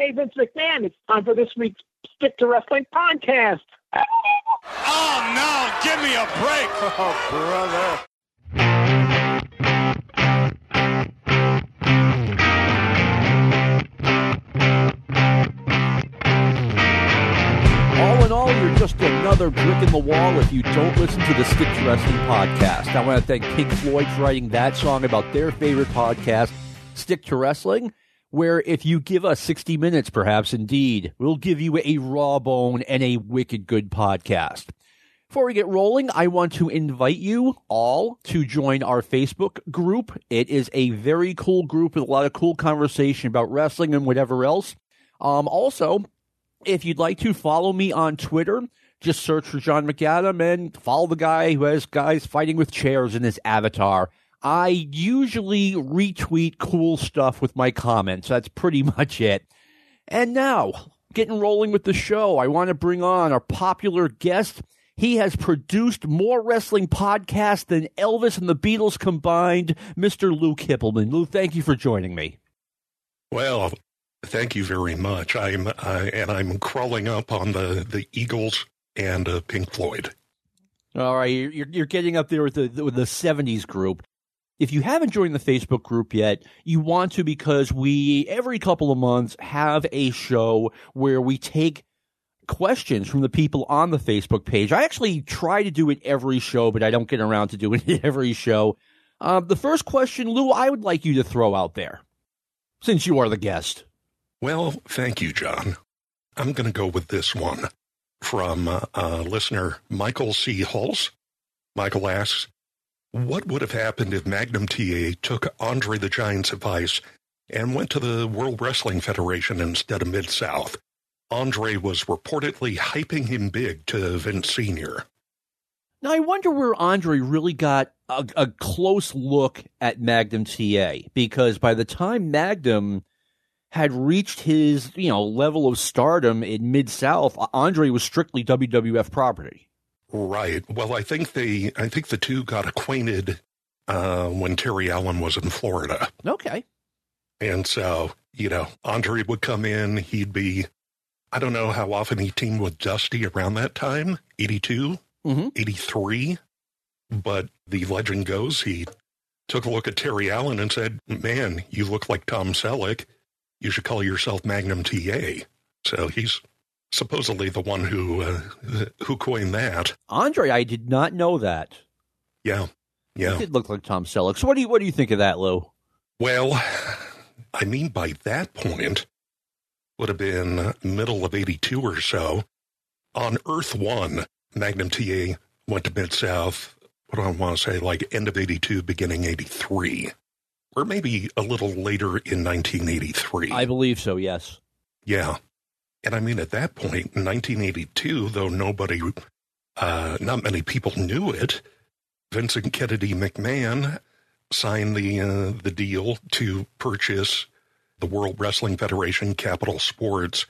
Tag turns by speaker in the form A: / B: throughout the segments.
A: Hey, Vince McMahon, it's time for this week's Stick to Wrestling podcast.
B: Oh, no, give me a break.
C: Oh, brother. All in all, you're just another brick in the wall if you don't listen to the Stick to Wrestling podcast. I want to thank Pink Floyd for writing that song about their favorite podcast, Stick to Wrestling, where if you give us 60 minutes, perhaps indeed, we'll give you a raw bone and a wicked good podcast. Before we get rolling, I want to invite you all to join our Facebook group. It is a very cool group with a lot of cool conversation about wrestling and whatever else. Um, also, if you'd like to follow me on Twitter, just search for John McAdam and follow the guy who has guys fighting with chairs in his avatar. I usually retweet cool stuff with my comments. That's pretty much it. And now, getting rolling with the show, I want to bring on our popular guest. He has produced more wrestling podcasts than Elvis and the Beatles combined, Mr. Lou Kippelman. Lou, thank you for joining me.
D: Well, thank you very much. I'm uh, and I'm crawling up on the the Eagles and uh, Pink Floyd.
C: All right, you're you're getting up there with the with the '70s group. If you haven't joined the Facebook group yet, you want to because we every couple of months have a show where we take questions from the people on the Facebook page. I actually try to do it every show, but I don't get around to doing it every show. Uh, the first question, Lou, I would like you to throw out there, since you are the guest.
D: Well, thank you, John. I'm going to go with this one from uh, uh, listener Michael C. Hulse. Michael asks, What would have happened if Magnum TA took Andre the Giant's advice and went to the World Wrestling Federation instead of Mid South? Andre was reportedly hyping him big to Vince Sr.
C: Now, I wonder where Andre really got a, a close look at Magnum TA, because by the time Magnum had reached his, you know, level of stardom in Mid South, Andre was strictly WWF property.
D: Right. Well, I think they, I think the two got acquainted uh, when Terry Allen was in Florida.
C: Okay.
D: And so, you know, Andre would come in. He'd be, I don't know how often he teamed with Dusty around that time, 82,
C: Mm-hmm.
D: 83. But the legend goes he took a look at Terry Allen and said, Man, you look like Tom Selleck. You should call yourself Magnum TA. So he's supposedly the one who uh, who coined that.
C: Andre, I did not know that.
D: Yeah. Yeah.
C: did look like Tom Selleck. So what do you what do you think of that, Lou?
D: Well, I mean, by that point, would have been middle of 82 or so. On Earth One, Magnum TA went to Mid South, what do I want to say, like end of 82, beginning 83. Or maybe a little later in 1983.
C: I believe so. Yes.
D: Yeah. And I mean, at that point, in 1982, though nobody, uh, not many people knew it, Vincent Kennedy McMahon signed the, uh, the deal to purchase the World Wrestling Federation Capitol Sports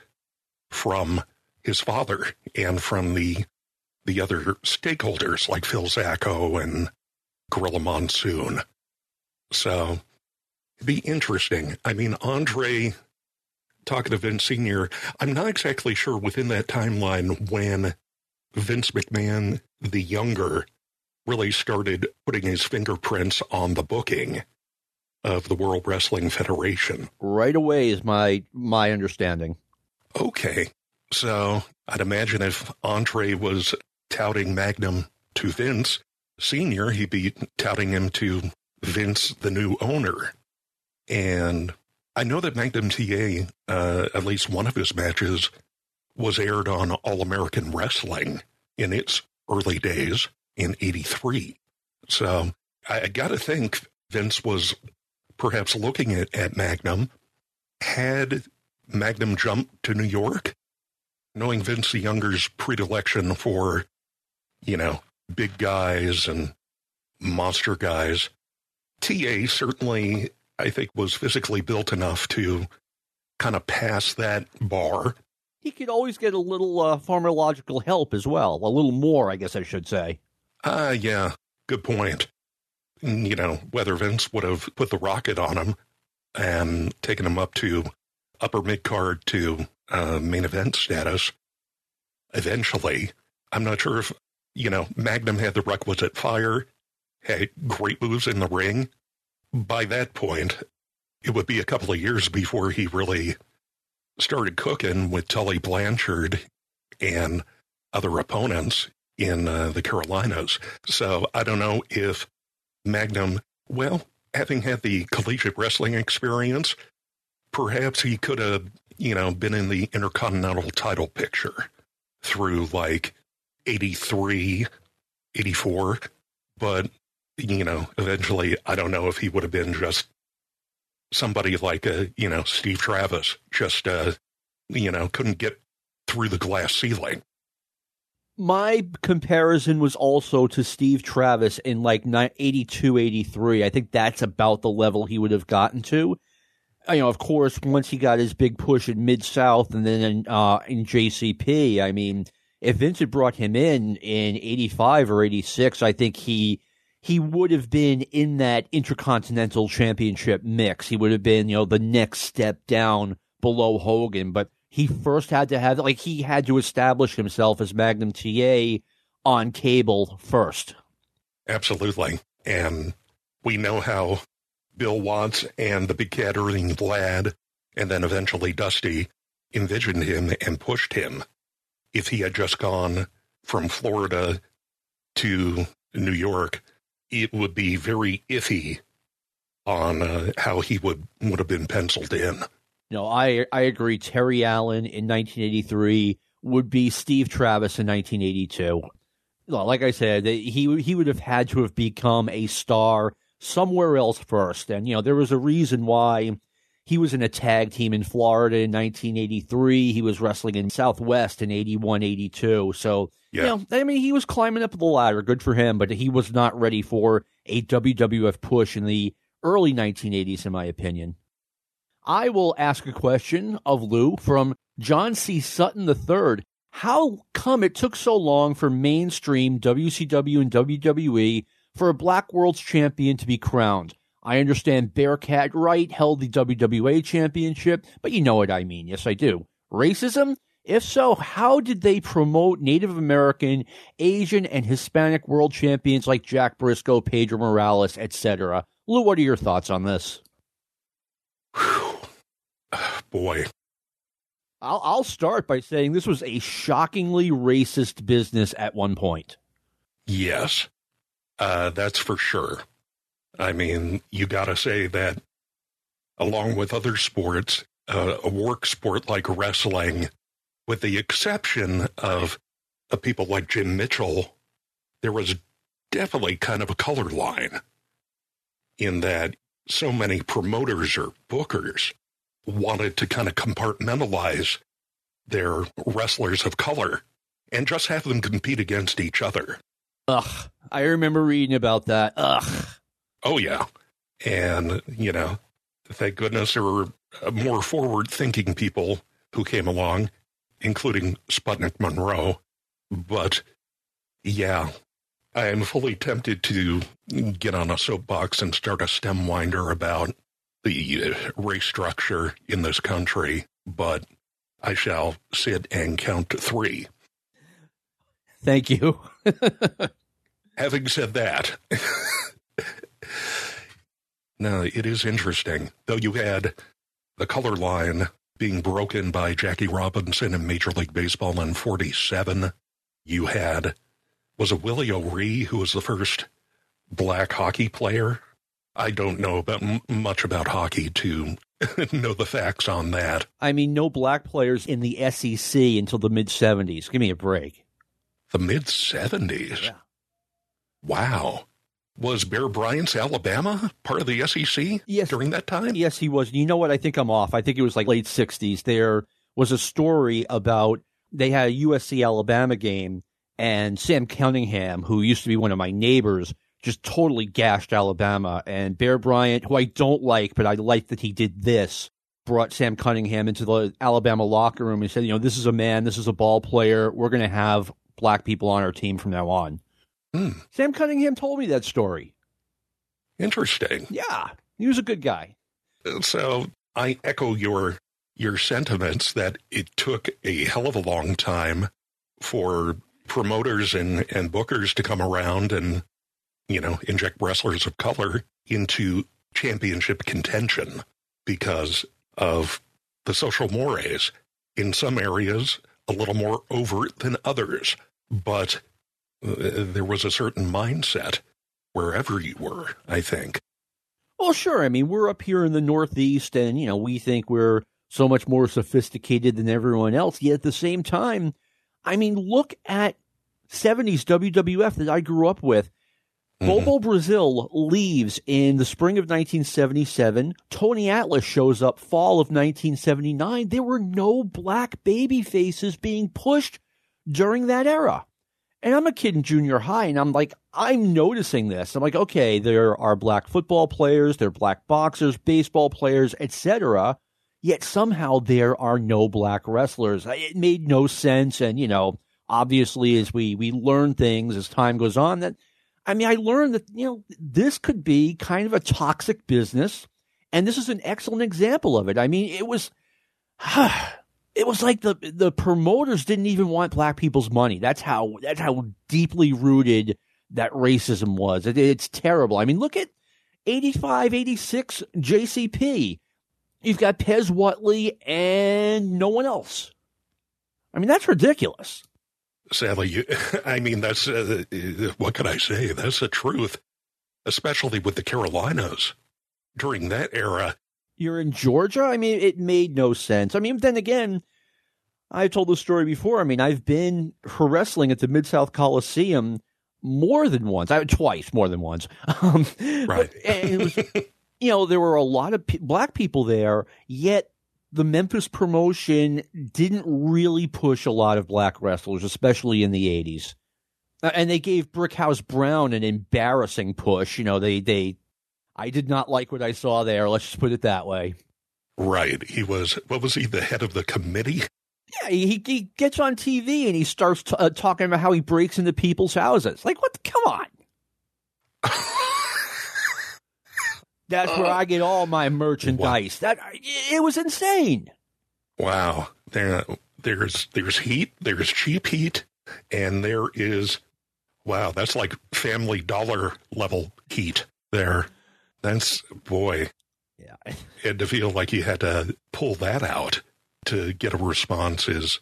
D: from his father and from the, the other stakeholders like Phil Zacko and Gorilla Monsoon. So it'd be interesting. I mean, Andre talking to Vince Sr., I'm not exactly sure within that timeline when Vince McMahon, the younger, really started putting his fingerprints on the booking of the World Wrestling Federation.
C: Right away is my my understanding.
D: Okay. So I'd imagine if Andre was touting Magnum to Vince Sr., he'd be touting him to Vince, the new owner. And I know that Magnum TA, uh, at least one of his matches, was aired on All American Wrestling in its early days in 83. So I, I got to think Vince was perhaps looking at, at Magnum. Had Magnum jumped to New York, knowing Vince Younger's predilection for, you know, big guys and monster guys, TA certainly, I think, was physically built enough to kind of pass that bar.
C: He could always get a little uh, pharmacological help as well, a little more, I guess I should say.
D: Ah, yeah, good point. You know, whether Vince would have put the rocket on him and taken him up to upper mid card to uh, main event status eventually. I'm not sure if, you know, Magnum had the requisite fire, had great moves in the ring. By that point, it would be a couple of years before he really started cooking with Tully Blanchard and other opponents in uh, the Carolinas. So I don't know if Magnum, well, having had the collegiate wrestling experience, perhaps he could have, you know, been in the Intercontinental title picture through like 83, 84. But, you know, eventually, I don't know if he would have been just somebody like, a, you know, Steve Travis, just, uh, you know, couldn't get through the glass ceiling.
C: My comparison was also to Steve Travis in like 82, 83. I think that's about the level he would have gotten to. You know, of course, once he got his big push in Mid South and then in, uh, in JCP, I mean, if Vince had brought him in in 85 or 86, I think he he would have been in that intercontinental championship mix. He would have been, you know, the next step down below Hogan, but he first had to have like he had to establish himself as Magnum TA on cable first.
D: Absolutely. And we know how Bill Watts and the big cat Ernie Ladd and then eventually Dusty envisioned him and pushed him. If he had just gone from Florida to New York, it would be very iffy on uh, how he would would have been penciled in.
C: No, I I agree. Terry Allen in 1983 would be Steve Travis in 1982. Like I said, he he would have had to have become a star somewhere else first, and you know there was a reason why he was in a tag team in Florida in 1983. He was wrestling in Southwest in 81, 82. So yeah. You know, I mean, he was climbing up the ladder. Good for him, but he was not ready for a WWF push in the early 1980s, in my opinion. I will ask a question of Lou from John C. Sutton III. How come it took so long for mainstream WCW and WWE for a Black World's Champion to be crowned? I understand Bearcat Wright held the WWA Championship, but you know what I mean. Yes, I do. Racism? If so, how did they promote Native American, Asian, and Hispanic world champions like Jack Briscoe, Pedro Morales, etc.? Lou, what are your thoughts on this?
D: Boy.
C: I'll, I'll start by saying this was a shockingly racist business at one point.
D: Yes, uh, that's for sure. I mean, you got to say that along with other sports, uh, a work sport like wrestling with the exception of, of people like Jim Mitchell, there was definitely kind of a color line in that so many promoters or bookers wanted to kind of compartmentalize their wrestlers of color and just have them compete against each other.
C: Ugh. I remember reading about that. Ugh.
D: Oh, yeah. And, you know, thank goodness there were more forward thinking people who came along including Sputnik Monroe. But yeah, I am fully tempted to get on a soapbox and start a stem winder about the uh, race structure in this country, but I shall sit and count three.
C: Thank you.
D: Having said that, now it is interesting, though you had the color line being broken by Jackie Robinson in Major League Baseball in 47. You had, was it Willie O'Ree who was the first black hockey player? I don't know about m- much about hockey to know the facts on that.
C: I mean, no black players in the SEC until the mid 70s. Give me a break.
D: The mid 70s? Yeah. Wow. Was Bear Bryant's Alabama part of the SEC yes. during that time?
C: Yes, he was. You know what? I think I'm off. I think it was like late 60s. There was a story about they had a USC Alabama game, and Sam Cunningham, who used to be one of my neighbors, just totally gashed Alabama. And Bear Bryant, who I don't like, but I like that he did this, brought Sam Cunningham into the Alabama locker room and said, you know, this is a man, this is a ball player. We're going to have black people on our team from now on. Hmm. Sam Cunningham told me that story.
D: Interesting.
C: Yeah, he was a good guy.
D: So I echo your your sentiments that it took a hell of a long time for promoters and, and bookers to come around and, you know, inject wrestlers of color into championship contention because of the social mores. In some areas, a little more overt than others, but uh, there was a certain mindset wherever you were, I think.
C: Well, sure. I mean, we're up here in the Northeast, and, you know, we think we're so much more sophisticated than everyone else. Yet at the same time, I mean, look at 70s WWF that I grew up with. Mm-hmm. Bobo Brazil leaves in the spring of 1977. Tony Atlas shows up fall of 1979. There were no black baby faces being pushed during that era. And I'm a kid in junior high, and I'm like, I'm noticing this. I'm like, okay, there are black football players, there are black boxers, baseball players, etc. Yet somehow there are no black wrestlers. It made no sense. And, you know, obviously as we, we learn things as time goes on that, I mean, I learned that, you know, this could be kind of a toxic business. And this is an excellent example of it. I mean, it was, it was like the, the promoters didn't even want black people's money. That's how, that's how deeply rooted that racism was. It, it's terrible. I mean, look at 85, 86 JCP You've got Pez Whatley and no one else. I mean, that's ridiculous.
D: Sadly, you, I mean, that's uh, what can I say? That's the truth, especially with the Carolinas during that era.
C: You're in Georgia? I mean, it made no sense. I mean, then again, I've told the story before. I mean, I've been wrestling at the Mid South Coliseum more than once. I twice, more than once.
D: Um, right.
C: Was you know, there were a lot of p- black people there, yet the Memphis promotion didn't really push a lot of black wrestlers, especially in the 80s. Uh, and they gave Brickhouse Brown an embarrassing push. You know, they, they, I did not like what I saw there. Let's just put it that way.
D: Right. He was, what was he, the head of the committee?
C: Yeah, he, he gets on TV and he starts t- uh, talking about how he breaks into people's houses. Like, what? Come on. That's uh, where I get all my merchandise. That it was insane.
D: Wow. There, there's there's heat. There's cheap heat, and there is wow. That's like Family Dollar level heat. There. That's boy.
C: Yeah.
D: and to feel like you had to pull that out to get a response is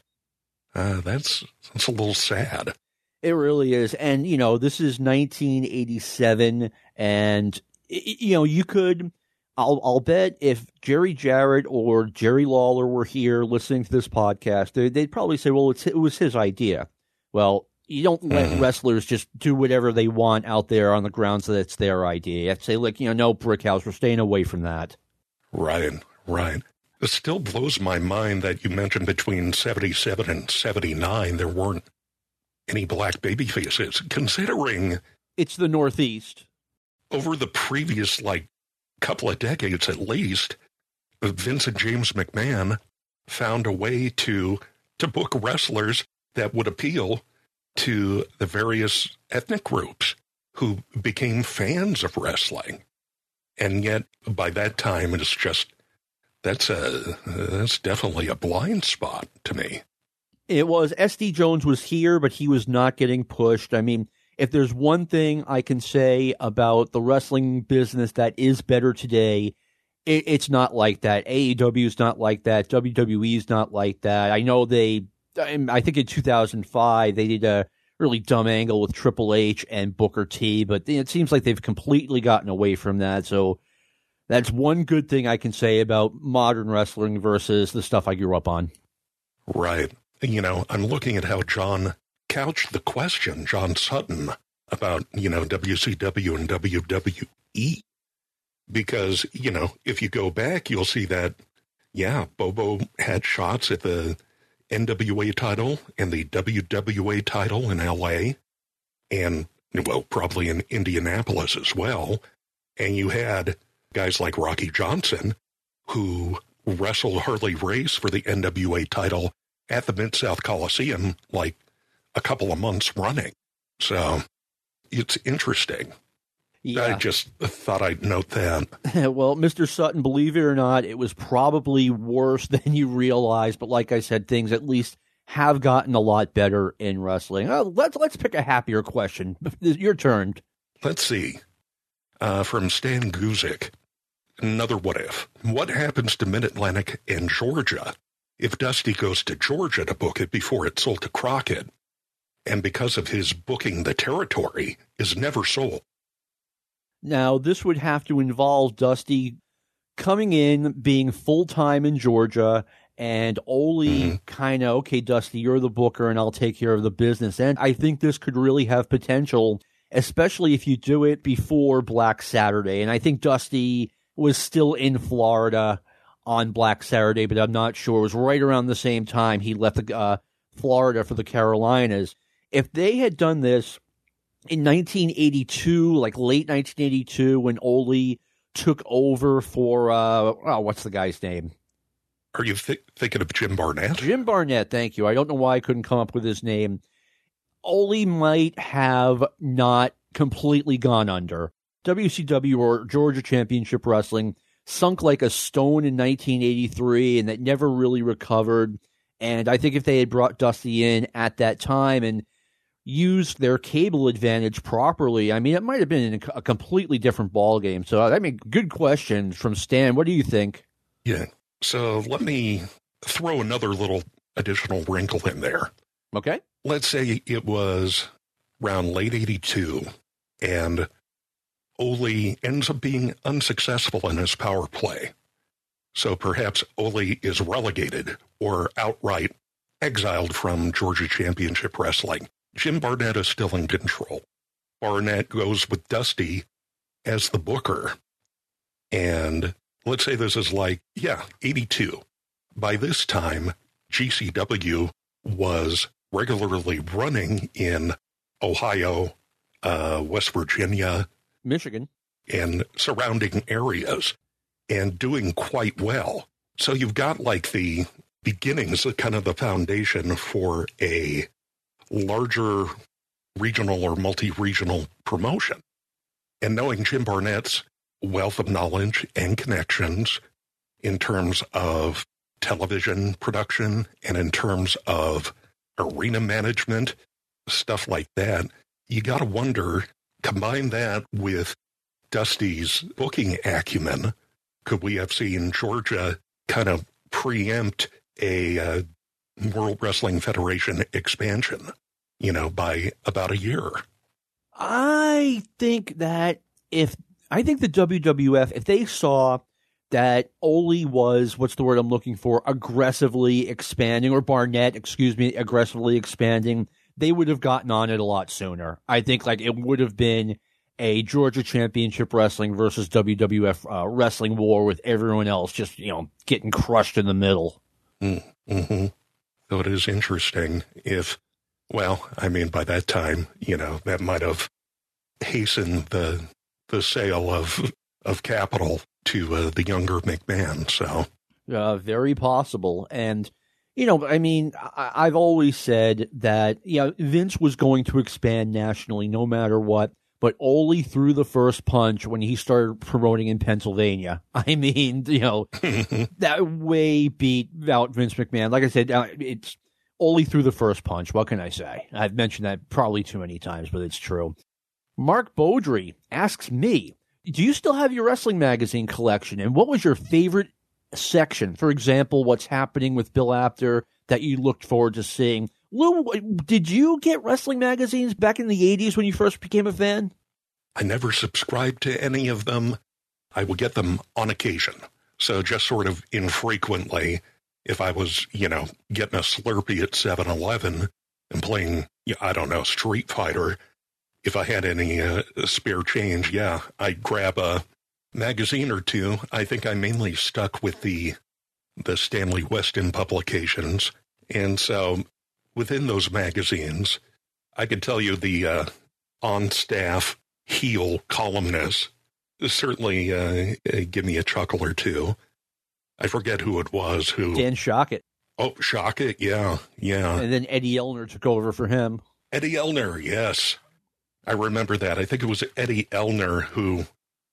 D: uh, that's that's a little sad.
C: It really is. And, you know, this is 1987, and you know, you could. I'll, I'll bet if Jerry Jarrett or Jerry Lawler were here listening to this podcast, they, would probably say, "Well, it was his idea." Well, you don't let mm-hmm. wrestlers just do whatever they want out there on the grounds that it's their idea. You have to say, "Look, you know, no, Brickhouse, we're staying away from that."
D: Right, right. It still blows my mind that you mentioned between seventy-seven and seventy-nine there weren't any black baby faces, considering
C: it's the Northeast
D: over the previous like couple of decades at least, Vincent James McMahon found a way to to book wrestlers that would appeal to the various ethnic groups who became fans of wrestling. And yet by that time it's just that's a that's definitely a blind spot to me.
C: It was SD Jones was here, but he was not getting pushed. I mean, if there's one thing I can say about the wrestling business that is better today, it, it's not like that. AEW is not like that. WWE is not like that. I know they, I think in 2005, they did a really dumb angle with Triple H and Booker T, but it seems like they've completely gotten away from that. So that's one good thing I can say about modern wrestling versus the stuff I grew up on.
D: Right. You know, I'm looking at how John couched the question, John Sutton, about, you know, WCW and WWE. Because, you know, if you go back, you'll see that, yeah, Bobo had shots at the NWA title and the WWA title in LA and, well, probably in Indianapolis as well. And you had guys like Rocky Johnson who wrestled Harley Race for the NWA title at the Mid South Coliseum like a couple of months running. So it's interesting.
C: Yeah.
D: I just thought I'd note that.
C: well, Mr. Sutton, believe it or not, it was probably worse than you realize. But like I said, things at least have gotten a lot better in wrestling. Uh, let's let's pick a happier question. Your turn.
D: Let's see. Uh, from Stan Guzik, another what if. What happens to Mid Atlantic and Georgia if Dusty goes to Georgia to book it before it's sold to Crockett? And because of his booking the territory, is never sold.
C: Now, this would have to involve Dusty coming in, being full time in Georgia, and Ole
D: Mm-hmm.
C: kind of, okay, Dusty, you're the booker, and I'll take care of the business. And I think this could really have potential, especially if you do it before Black Saturday. And I think Dusty was still in Florida on Black Saturday, but I'm not sure. It was right around the same time he left the, uh, Florida for the Carolinas. If they had done this in 1982, like late 1982, when Ole took over for uh, oh, what's the guy's name?
D: Are you th- thinking of Jim Barnett?
C: Jim Barnett. Thank you. I don't know why I couldn't come up with his name. Ole might have not completely gone under. WCW or Georgia Championship Wrestling sunk like a stone in 1983 and that never really recovered. And I think if they had brought Dusty in at that time and used their cable advantage properly, I mean, it might have been a completely different ball game. So, I mean, good question from Stan. What do you think?
D: Yeah. So let me throw another little additional wrinkle in there.
C: Okay.
D: Let's say it was around late 82 and Ole ends up being unsuccessful in his power play. So perhaps Ole is relegated or outright exiled from Georgia Championship Wrestling. Jim Barnett is still in control. Barnett goes with Dusty as the booker. And let's say this is like, yeah, 82. By this time, GCW was regularly running in Ohio, uh, West Virginia,
C: Michigan.
D: and surrounding areas and doing quite well. So you've got like the beginnings, kind of the foundation for a larger regional or multi regional promotion. And knowing Jim Barnett's wealth of knowledge and connections in terms of television production and in terms of arena management, stuff like that, you got to wonder combine that with Dusty's booking acumen. Could we have seen Georgia kind of preempt a uh, World Wrestling Federation expansion, you know, by about a year?
C: I think that if I think the WWF, if they saw that Ole was what's the word I'm looking for, aggressively expanding, or Barnett, excuse me, aggressively expanding, they would have gotten on it a lot sooner. I think like it would have been a Georgia Championship Wrestling versus WWF uh, Wrestling War with everyone else just you know getting crushed in the middle.
D: Mm-hmm. So it is interesting if, well, I mean, by that time, you know, that might have hastened the the sale of of Capitol to uh, the younger McMahon. So
C: Uh, very possible. And, you know, I mean, I, I've always said that, you know, Vince was going to expand nationally no matter what, but only threw the first punch when he started promoting in Pennsylvania. I mean, you know, that way beat out Vince McMahon. Like I said, uh, it's only through the first punch. What can I say? I've mentioned that probably too many times, but it's true. Mark Beaudry asks me, do you still have your wrestling magazine collection? And what was your favorite section? For example, what's happening with Bill Apter that you looked forward to seeing? Lou, did you get wrestling magazines back in the 80s when you first became a fan?
D: I never subscribed to any of them. I would get them on occasion. So just sort of infrequently, if I was, you know, getting a Slurpee at 7 Eleven and playing, I don't know, Street Fighter, if I had any uh, spare change, yeah, I'd grab a magazine or two. I think I mainly stuck with the the Stanley Weston publications. And so within those magazines, I could tell you the uh, on staff heel columnists certainly uh, uh, give me a chuckle or two. I forget who it was who.
C: Dan Shocket.
D: Oh, Shocket, yeah, yeah.
C: And then Eddie Ellner took over for him.
D: Eddie Ellner, yes. I remember that. I think it was Eddie Ellner who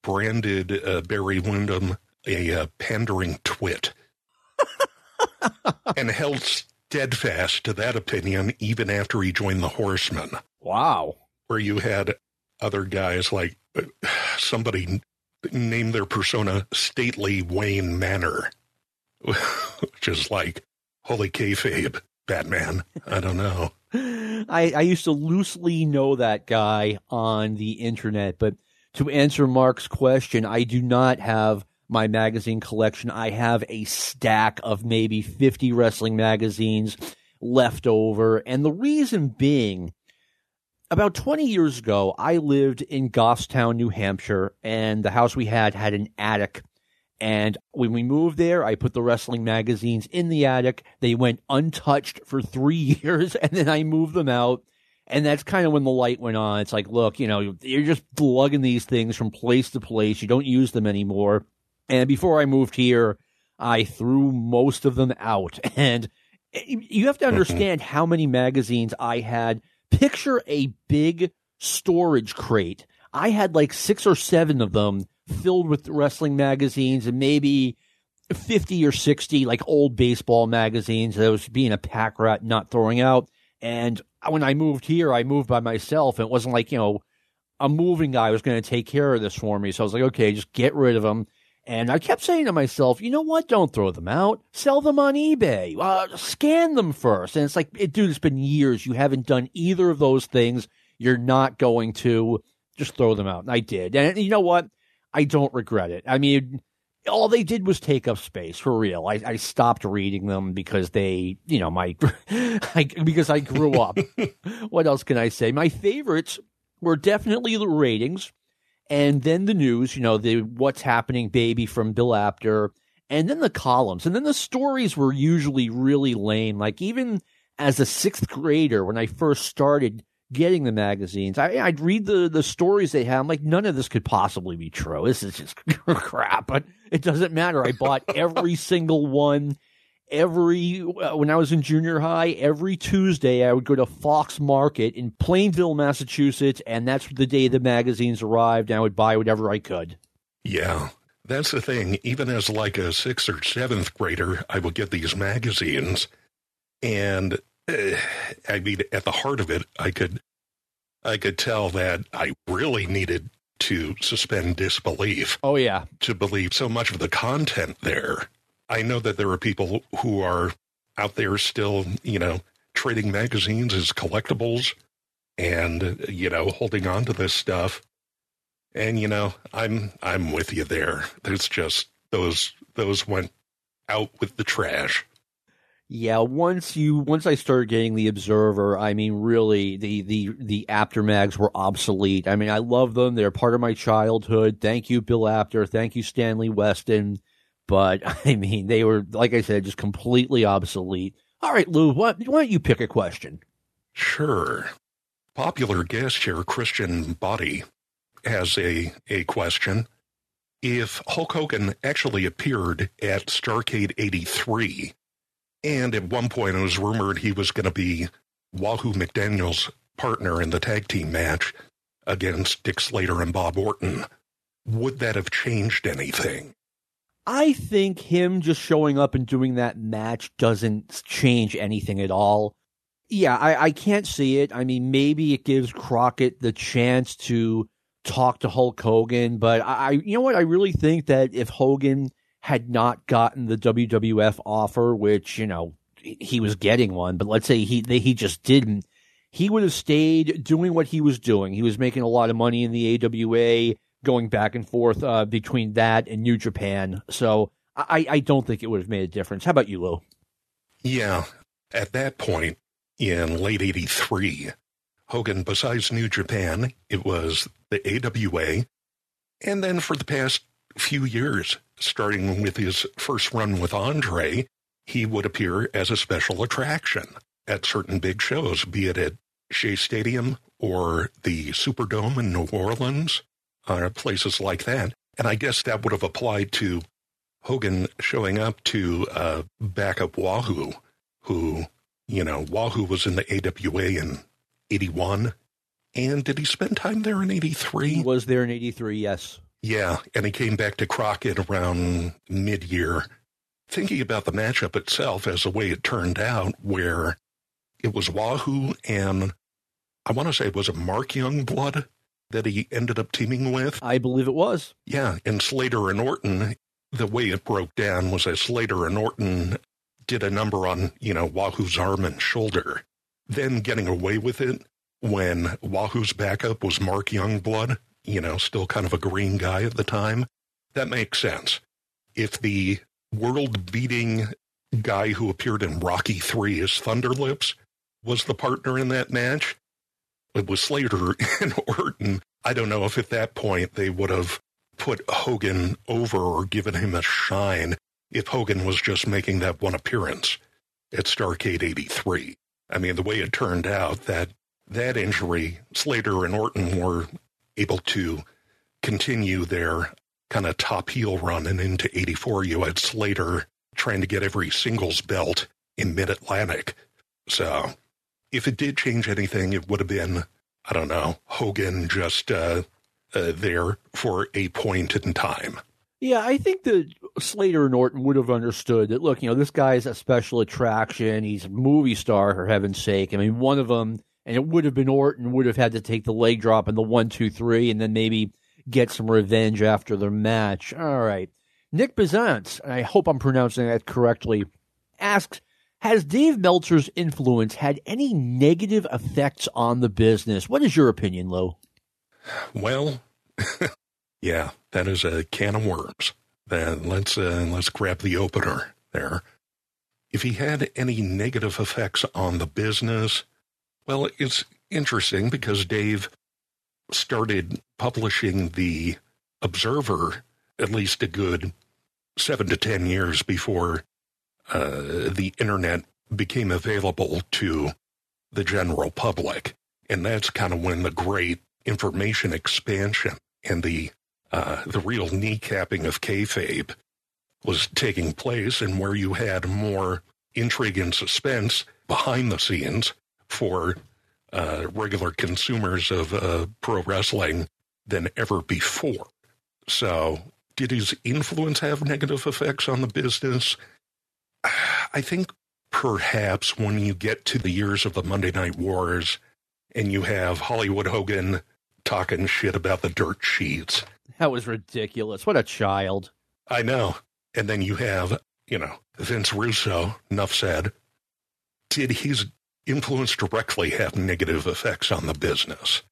D: branded uh, Barry Windham a uh, pandering twit and held steadfast to that opinion even after he joined the Horsemen.
C: Wow.
D: Where you had other guys like uh, somebody named their persona Stately Wayne Manor, which is like, holy kayfabe, Batman. I don't know.
C: I, I used to loosely know that guy on the internet, but to answer Mark's question, I do not have my magazine collection. I have a stack of maybe 50 wrestling magazines left over. And the reason being, about 20 years ago, I lived in Goffstown, New Hampshire, and the house we had had an attic. And when we moved there, I put the wrestling magazines in the attic. They went untouched for three years, and then I moved them out. And that's kind of when the light went on. It's like, look, you know, you're just lugging these things from place to place. You don't use them anymore. And before I moved here, I threw most of them out. And you have to mm-hmm. understand how many magazines I had. Picture a big storage crate. I had like six or seven of them filled with wrestling magazines and maybe 50 or 60 like old baseball magazines that was being a pack rat, not throwing out. And when I moved here, I moved by myself. It wasn't like, you know, a moving guy was going to take care of this for me. So I was like, okay, just get rid of them. And I kept saying to myself, you know what? Don't throw them out. Sell them on eBay. Uh, scan them first. And it's like, it, dude, it's been years. You haven't done either of those things. You're not going to just throw them out. And I did. And you know what? I don't regret it. I mean, all they did was take up space for real. I, I stopped reading them because they, you know, my, I, because I grew up. what else can I say? My favorites were definitely the ratings and then the news, you know, the what's happening baby from Bill Apter, and then the columns. And then the stories were usually really lame. Like even as a sixth grader, when I first started getting the magazines. I, I'd read the, the stories they had. I'm like, none of this could possibly be true. This is just crap, but it doesn't matter. I bought every single one. Every uh, when I was in junior high, every Tuesday I would go to Fox Market in Plainville, Massachusetts, and that's the day the magazines arrived. And I would buy whatever I could.
D: Yeah, that's the thing. Even as like a sixth or seventh grader, I would get these magazines, and I mean, at the heart of it, I could, I could tell that I really needed to suspend disbelief.
C: Oh yeah,
D: to believe so much of the content there. I know that there are people who are out there still, you know, trading magazines as collectibles and you know holding on to this stuff. And you know, I'm I'm with you there. There's just those those went out with the trash.
C: Yeah, once you once I started getting the Observer, I mean, really, the the the Apter mags were obsolete. I mean, I love them; they're part of my childhood. Thank you, Bill Apter. Thank you, Stanley Weston. But I mean, they were, like I said, just completely obsolete. All right, Lou, what, why don't you pick a question?
D: Sure. Popular guest here, Christian Body, has a a question. If Hulk Hogan actually appeared at Starcade '83 and at one point, it was rumored he was going to be Wahoo McDaniel's partner in the tag team match against Dick Slater and Bob Orton. Would that have changed anything?
C: I think him just showing up and doing that match doesn't change anything at all. Yeah, I, I can't see it. I mean, maybe it gives Crockett the chance to talk to Hulk Hogan, but I, you know what? I really think that if Hogan had not gotten the WWF offer, which, you know, he was getting one, but let's say he, he just didn't, he would have stayed doing what he was doing. He was making a lot of money in the AWA, going back and forth uh, between that and New Japan. So I, I don't think it would have made a difference. How about you, Lou?
D: Yeah. At that point in late 83, Hogan, besides New Japan, it was the AWA. And then for the past few years, starting with his first run with Andre, he would appear as a special attraction at certain big shows, be it at Shea Stadium or the Superdome in New Orleans, or places like that. And I guess that would have applied to Hogan showing up to uh, back up Wahoo, who, you know, Wahoo was in the AWA in 81 And did he spend time there in 83?
C: He was there in 83, yes.
D: Yeah, and he came back to Crockett around mid year. Thinking about the matchup itself as the way it turned out, where it was Wahoo and I want to say it was a Mark Youngblood that he ended up teaming with.
C: I believe it was.
D: Yeah, and Slater and Orton, the way it broke down was that Slater and Orton did a number on, you know, Wahoo's arm and shoulder. Then getting away with it when Wahoo's backup was Mark Youngblood, you know, still kind of a green guy at the time. That makes sense. If the world beating guy who appeared in Rocky 3 as Thunderlips was the partner in that match, it was Slater and Orton. I don't know if at that point they would have put Hogan over or given him a shine if Hogan was just making that one appearance at Starcade 83. I mean, the way it turned out, that that injury, Slater and Orton were able to continue their kind of top heel run and into 84 you had Slater trying to get every singles belt in mid-Atlantic. So if it did change anything, it would have been, I don't know, Hogan just uh, uh, there for a point in time.
C: Yeah, I think that Slater and Orton would have understood that, look, you know, this guy's a special attraction. He's a movie star, for heaven's sake. I mean, one of them, and it would have been Orton, would have had to take the leg drop and the one, two, three, and then maybe get some revenge after the match. All right. Nick Bizant, I hope I'm pronouncing that correctly, asks, has Dave Meltzer's influence had any negative effects on the business? What is your opinion, Lou?
D: Well, yeah, that is a can of worms. Then let's uh, let's grab the opener there. If he had any negative effects on the business, well, it's interesting because Dave started publishing the Observer at least a good seven to ten years before uh, the internet became available to the general public, and that's kind of when the great information expansion and the uh, the real kneecapping of kayfabe was taking place, and where you had more intrigue and suspense behind the scenes for uh, regular consumers of uh, pro wrestling than ever before. So, did his influence have negative effects on the business? I think perhaps when you get to the years of the Monday Night Wars and you have Hollywood Hogan talking shit about the dirt sheets.
C: That was ridiculous. What a child.
D: I know. And then you have, you know, Vince Russo, enough said. Did his influence directly have negative effects on the business?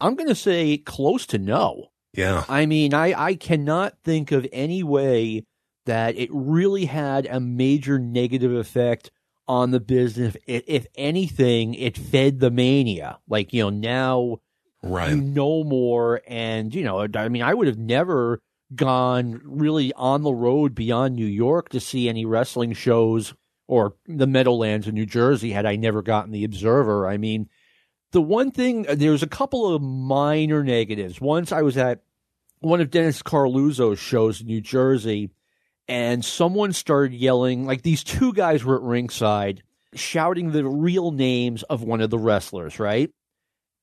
C: I'm going to say close to no.
D: Yeah.
C: I mean, I, I cannot think of any way that it really had a major negative effect on the business. If, if anything, it fed the mania. Like, you know, now
D: right.
C: you know more. And, you know, I mean, I would have never gone really on the road beyond New York to see any wrestling shows or the Meadowlands in New Jersey had I never gotten the Observer. I mean, the one thing, there's a couple of minor negatives. Once I was at one of Dennis Coralluzzo's shows in New Jersey, and someone started yelling, like these two guys were at ringside shouting the real names of one of the wrestlers, right?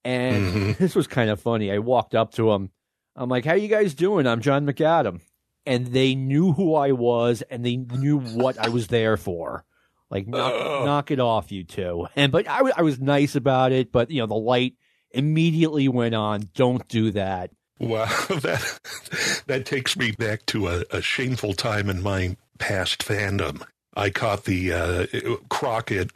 C: And
D: Mhm.
C: this was kind of funny. I walked up to him. I'm like, "How you guys doing? I'm John McAdam." And they knew who I was and they knew what I was there for. Like, knock, knock it off, you two. And but I I was nice about it, but you know, the light immediately went on. Don't do that.
D: Well, that that takes me back to a, a shameful time in my past fandom. I caught the uh, Crockett,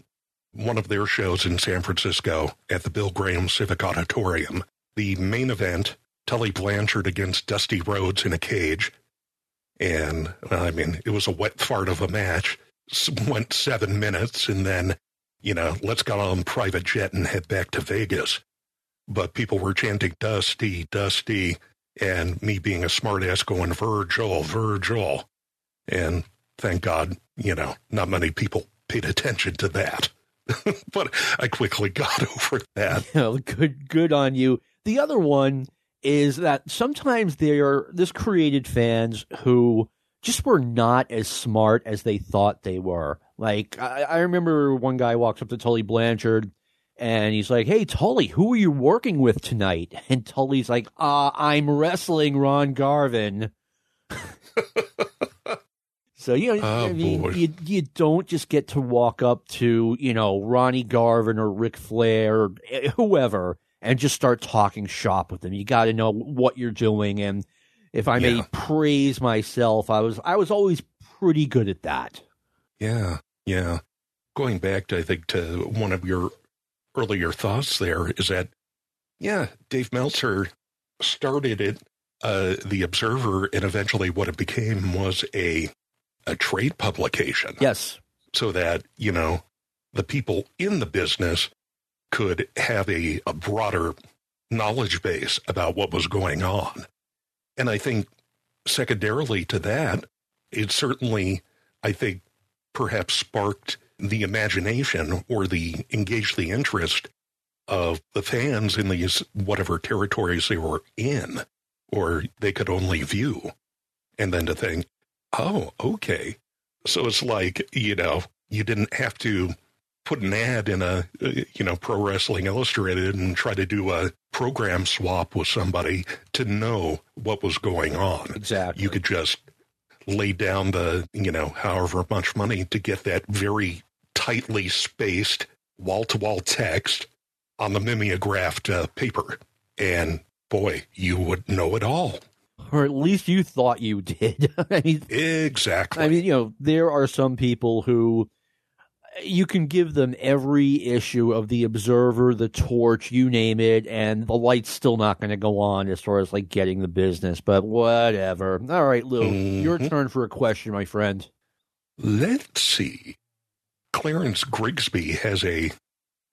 D: one of their shows in San Francisco at the Bill Graham Civic Auditorium. The main event, Tully Blanchard against Dusty Rhodes in a cage. And, I mean, it was a wet fart of a match. Went seven minutes, and then, you know, let's get on private jet and head back to Vegas but people were chanting Dusty, Dusty, and me being a smartass going Virgil, Virgil. And thank God, you know, not many people paid attention to that. but I quickly got over that.
C: you good good on you. The other one is that sometimes there are this created fans who just were not as smart as they thought they were. Like I, I remember one guy walks up to Tully Blanchard And he's like, "Hey Tully, who are you working with tonight?" And Tully's like, "Uh, I'm wrestling Ron Garvin." so you know,
D: Oh,
C: I mean,
D: boy.
C: you you don't just get to walk up to you know Ronnie Garvin or Ric Flair or eh, whoever and just start talking shop with them. You got to know what you're doing, and if I may
D: Yeah.
C: praise myself, I was I was always pretty good at that.
D: Yeah, yeah. Going back, to, I think, to one of your earlier thoughts there is that, yeah, Dave Meltzer started it, uh, the Observer, and eventually what it became was a a trade publication,
C: Yes,
D: so that you know the people in the business could have a, a broader knowledge base about what was going on. And I think secondarily to that, it certainly, I think, perhaps sparked the imagination or the engaged the interest of the fans in these whatever territories they were in or they could only view. And then to think, oh, okay. So it's like, you know, you didn't have to put an ad in a, you know, Pro Wrestling Illustrated and try to do a program swap with somebody to know what was going on
C: exactly.
D: you could just lay down the, you know, however much money to get that very tightly spaced wall to wall text on the mimeographed uh, paper. And boy, you would know it all.
C: or at least you thought you did. I mean,
D: Exactly.
C: I mean, you know, there are some people who you can give them every issue of the Observer, the Torch, you name it, and the light's still not going to go on as far as like getting the business. But whatever. All right, Lou, your
D: Mhm.
C: turn for a question, my friend.
D: Let's see. Clarence Grigsby has a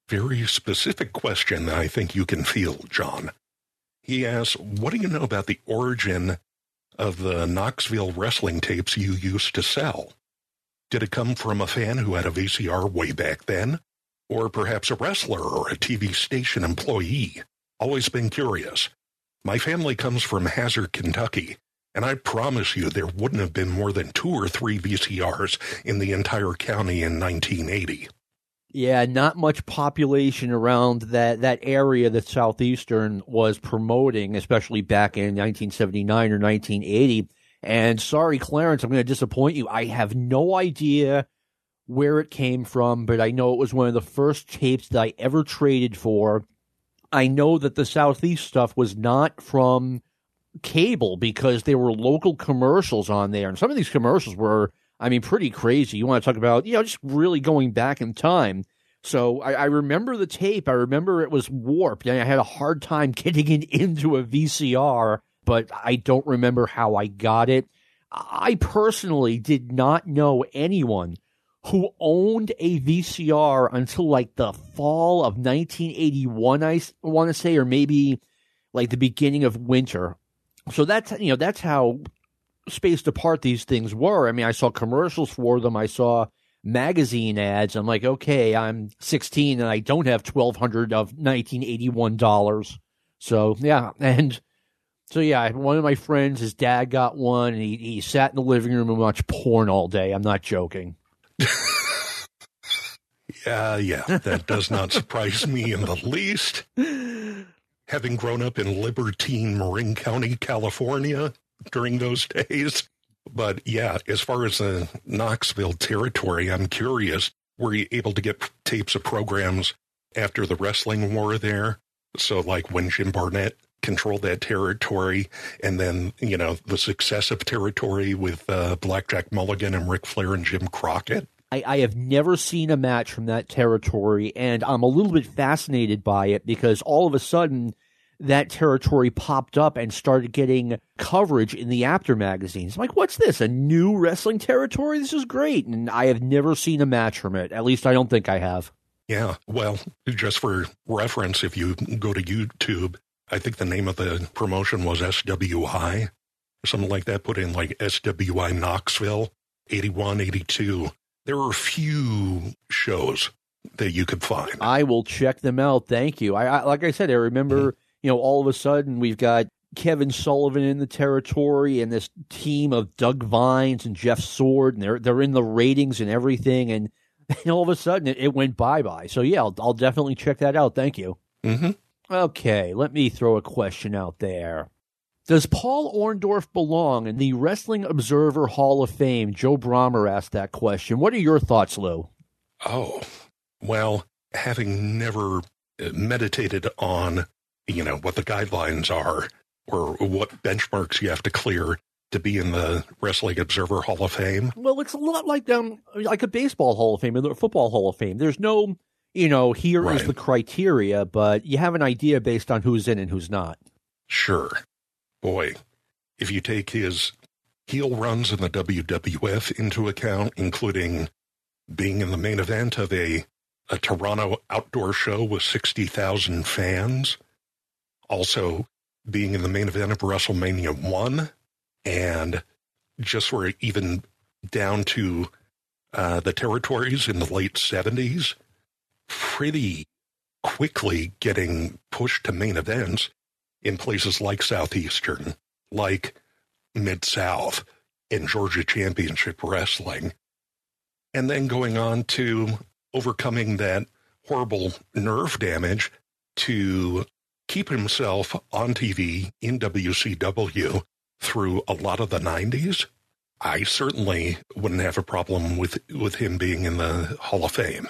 D: very specific question that I think you can feel, John. He asks, What do you know about the origin of the Knoxville wrestling tapes you used to sell? Did it come from a fan who had a VCR way back then? Or perhaps a wrestler or a TV station employee? Always been curious. My family comes from Hazard, Kentucky, and I promise you there wouldn't have been more than two or three VCRs in the entire county in 1980.
C: Yeah, not much population around that, that area that Southeastern was promoting, especially back in 1979 or 1980. And sorry, Clarence, I'm going to disappoint you. I have no idea where it came from, but I know it was one of the first tapes that I ever traded for. I know that the Southeast stuff was not from cable because there were local commercials on there. And some of these commercials were, I mean, pretty crazy. You want to talk about, you know, just really going back in time. So I, I remember the tape. I remember it was warped and I had a hard time getting it into a VCR, but I don't remember how I got it. I personally did not know anyone who owned a VCR until like the fall of 1981, I want to say, or maybe like the beginning of winter. So that's, you know, that's how spaced apart these things were. I mean, I saw commercials for them. I saw magazine ads. I'm like, okay, I'm 16 and I don't have 1200 of 1981 dollars. So yeah, and so yeah, one of my friends, his dad got one, and he he sat in the living room and watched porn all day. I'm not joking.
D: Yeah, yeah, that does not surprise me in the least. Having grown up in Libertine, Marin County, California during those days. But yeah, as far as the Knoxville territory, I'm curious, were you able to get tapes of programs after the wrestling war there? So, like when Jim Barnett controlled that territory, and then, you know, the successive territory with uh, Blackjack Mulligan and Ric Flair and Jim Crockett?
C: I, I have never seen a match from that territory, and I'm a little bit fascinated by it because all of a sudden that territory popped up and started getting coverage in the Apter magazines. I'm like, what's this? A new wrestling territory? This is great. And I have never seen a match from it. At least I don't think I have.
D: Yeah, well, just for reference, if you go to YouTube, I think the name of the promotion was SWI or something like that. Put in like SWI Knoxville 81, 82. There were a few shows that you could find.
C: I will check them out. Thank you. I, I like I said, I remember, mm-hmm. You know, all of a sudden we've got Kevin Sullivan in the territory and this team of Doug Vines and Jeff Sword, and they're they're in the ratings and everything. And and all of a sudden it, it went bye bye. So yeah, I'll, I'll definitely check that out. Thank you.
D: Mm-hmm.
C: Okay, let me throw a question out there. Does Paul Orndorff belong in the Wrestling Observer Hall of Fame? Joe Brommer asked that question. What are your thoughts, Lou?
D: Oh, well, having never meditated on, you know, what the guidelines are or what benchmarks you have to clear to be in the Wrestling Observer Hall of Fame.
C: Well, it's a lot like um like a baseball Hall of Fame or a football Hall of Fame. There's no, you know, here is
D: Right.
C: the criteria, but you have an idea based on who's in and who's not.
D: Sure. Boy, if you take his heel runs in the WWF into account, including being in the main event of a, a Toronto outdoor show with 60,000 fans, also being in the main event of WrestleMania 1, and just of even down to uh, the territories in the late 70s, pretty quickly getting pushed to main events in places like Southeastern, like Mid South, and Georgia Championship Wrestling, and then going on to overcoming that horrible nerve damage to keep himself on TV in WCW through a lot of the 90s. I certainly wouldn't have a problem with with him being in the Hall of Fame.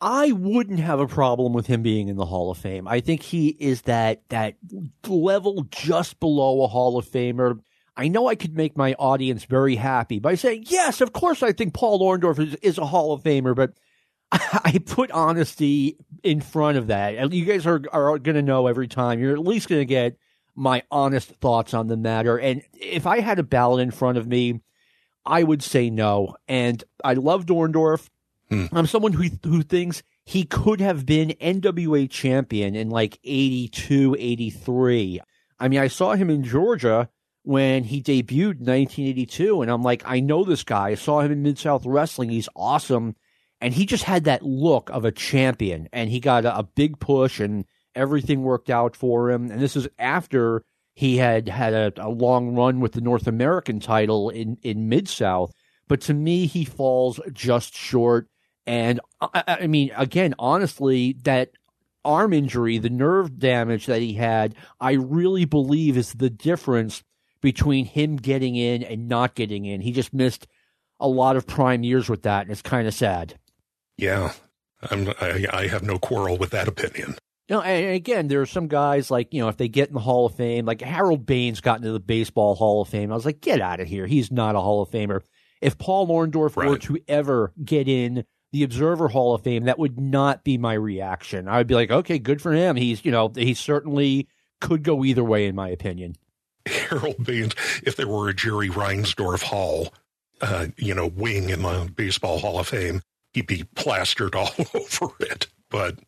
C: I wouldn't have a problem with him being in the Hall of Fame. I think he is that that level just below a Hall of Famer. I know I could make my audience very happy by saying, yes, of course I think Paul Orndorff is, is a Hall of Famer, but I put honesty in front of that. And You guys are, are going to know every time. You're at least going to get my honest thoughts on the matter. And if I had a ballot in front of me, I would say no. And I love Dorndorf. Hmm. I'm someone who who thinks he could have been NWA champion in like 82, 83. I mean, I saw him in Georgia when he debuted in 1982, and I'm like, I know this guy. I saw him in Mid South Wrestling. He's awesome. And he just had that look of a champion, and he got a, a big push, and everything worked out for him. And this is after he had had a, a long run with the North American title in, in Mid South. But to me, he falls just short. And I, I I mean, again, honestly, that arm injury, the nerve damage that he had, I really believe is the difference between him getting in and not getting in. He just missed a lot of prime years with that, and it's kind of sad.
D: Yeah, I'm, I, I have no quarrel with that opinion.
C: Know, and again, there are some guys like, you know, if they get in the Hall of Fame, like Harold Baines got into the Baseball Hall of Fame. I was like, get out of here. He's not a Hall of Famer. If Paul Orndorff were to ever get in the Observer Hall of Fame, that would not be my reaction. I would be like, okay, good for him. He's, you know, he certainly could go either way, in my opinion.
D: Harold Baines, if there were a Jerry Reinsdorf Hall, uh, you know, wing in the Baseball Hall of Fame, he'd be plastered all over it. But,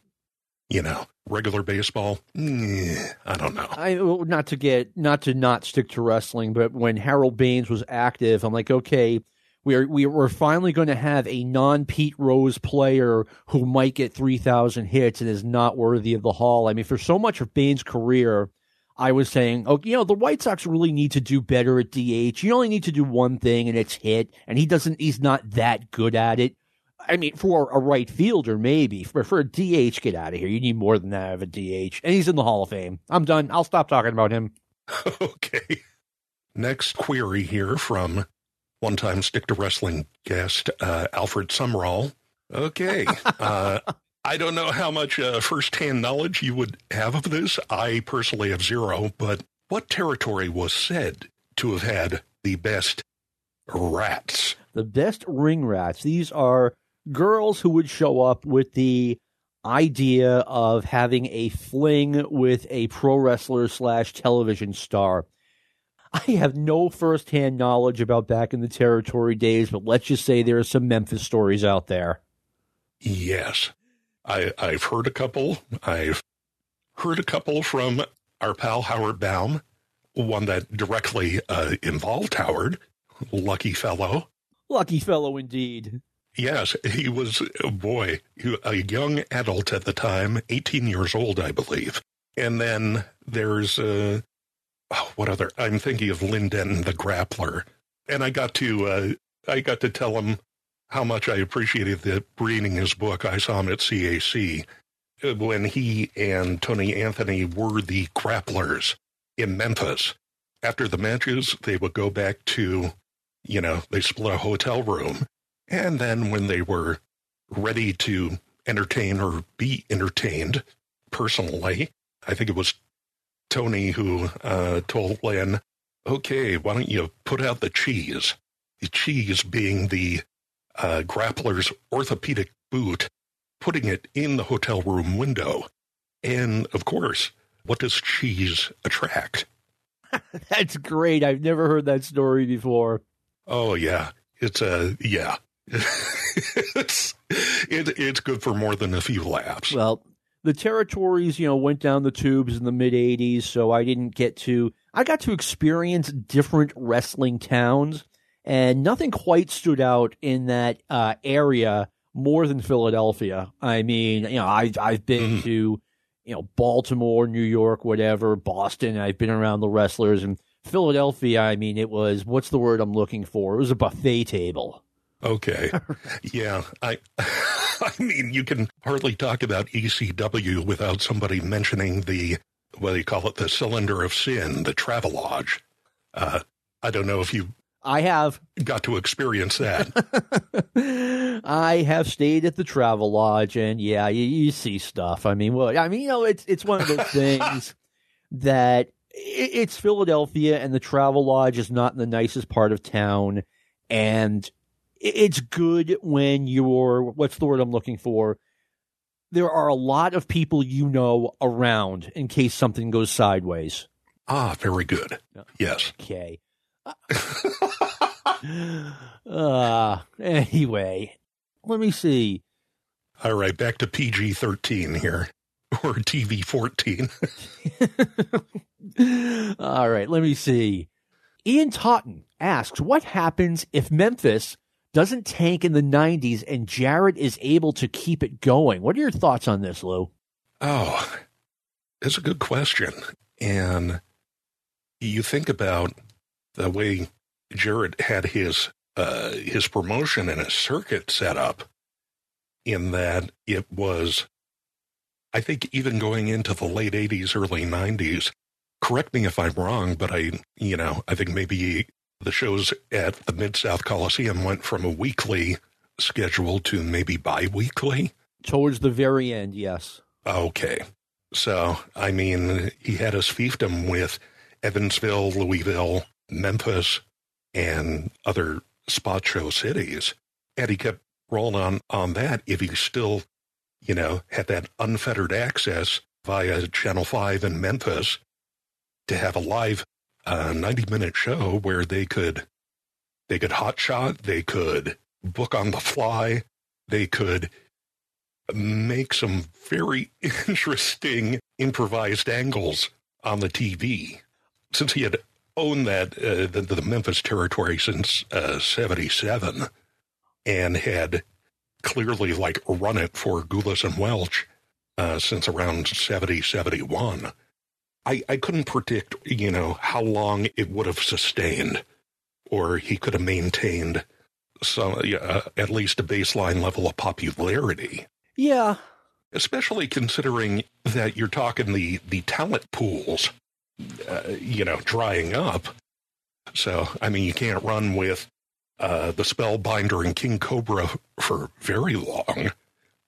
D: you know, regular baseball, mm, I don't know.
C: I not to get not to not stick to wrestling, but when Harold Baines was active, I'm like, okay, we're we, we're finally going to have a non Pete Rose player who might get three thousand hits and is not worthy of the Hall. I mean, for so much of Baines' career, I was saying, oh, you know, the White Sox really need to do better at DH. You only need to do one thing, and it's hit, and he doesn't. He's not that good at it. I mean, for a right fielder, maybe. but for a DH, get out of here. You need more than that of a DH. And he's in the Hall of Fame. I'm done. I'll stop talking about him.
D: okay. Next query here from one time Stick to Wrestling guest, uh, Alfred Summerall. Okay. Uh, I don't know how much uh, firsthand knowledge you would have of this. I personally have zero, but what territory was said to have had the best rats?
C: The best ring rats. These are girls who would show up with the idea of having a fling with a pro wrestler slash television star. I have no firsthand knowledge about back in the territory days, but let's just say there are some Memphis stories out there.
D: Yes. I, I've heard a couple. I've heard a couple from our pal Howard Baum, one that directly uh, involved Howard. Lucky fellow.
C: Lucky fellow indeed.
D: Yes, he was, a boy, a young adult at the time, 18 years old, I believe. And then there's, uh, oh, what other? I'm thinking of Len Denton, the grappler. And I got to, uh, I got to tell him how much I appreciated that reading his book. I saw him at CAC uh, when he and Tony Anthony were the grapplers in Memphis. After the matches, they would go back to, you know, they split a hotel room. And then when they were ready to entertain or be entertained personally, I think it was Tony who uh, told Len, okay, why don't you put out the cheese? The cheese being the uh, grappler's orthopedic boot, putting it in the hotel room window. And of course, what does cheese attract?
C: That's great. I've never heard that story before.
D: Oh yeah, it's a yeah. It's it, it's good for more than a few laps.
C: Well, the territories, you know, went down the tubes in the mid '80s, so I didn't get to. I got to experience different wrestling towns, and nothing quite stood out in that uh, area more than Philadelphia. I mean, you know, I I've been mm. to you know, Baltimore, New York, whatever, Boston. I've been around the wrestlers and Philadelphia. I mean, it was what's the word I'm looking for? It was a buffet table.
D: Okay. yeah. I I mean, you can hardly talk about ECW without somebody mentioning the what do you call it, the cylinder of sin, the Travelodge. Uh, I don't know if you
C: I have
D: got to experience that.
C: I have stayed at the travel lodge, and yeah, you, you, see stuff. I mean, well, I mean, you know, it's it's one of those things that it, it's Philadelphia, and the travel lodge is not in the nicest part of town, and it's good when you're what's the word I'm looking for. There are a lot of people you know around in case something goes sideways.
D: Ah, very good. Yes.
C: Okay uh, anyway, let me see.
D: All right, back to PG 13 here, or TV 14.
C: All right, let me see. Ian Totten asks, What happens if Memphis doesn't tank in the 90s and Jarrett is able to keep it going? What are your thoughts on this, Lou?
D: Oh, it's a good question. And you think about the way Jarrett had his uh, his promotion and his circuit set up, in that it was, I think, even going into the late '80s, early '90s. Correct me if I'm wrong, but I, you know, I think maybe the shows at the Mid South Coliseum went from a weekly schedule to maybe bi-weekly.
C: Towards the very end, yes.
D: Okay. So, I mean, he had his fiefdom with Evansville, Louisville, Memphis, and other spot show cities. And he kept rolling on, on that if he still, you know, had that unfettered access via Channel 5 in Memphis to have a live uh, 90 minute show where they could they could hotshot, they could book on the fly, they could make some very interesting improvised angles on the TV. Since he had owned that uh, the, the, Memphis territory since uh, 77 and had clearly like run it for Gulas and Welch uh, since around 70, 71. I, I couldn't predict, you know, how long it would have sustained or he could have maintained some, uh, at least a baseline level of popularity.
C: Yeah.
D: Especially considering that you're talking the, the talent pools uh, you know, drying up. So, I mean, you can't run with uh, the Spellbinder and King Cobra for very long.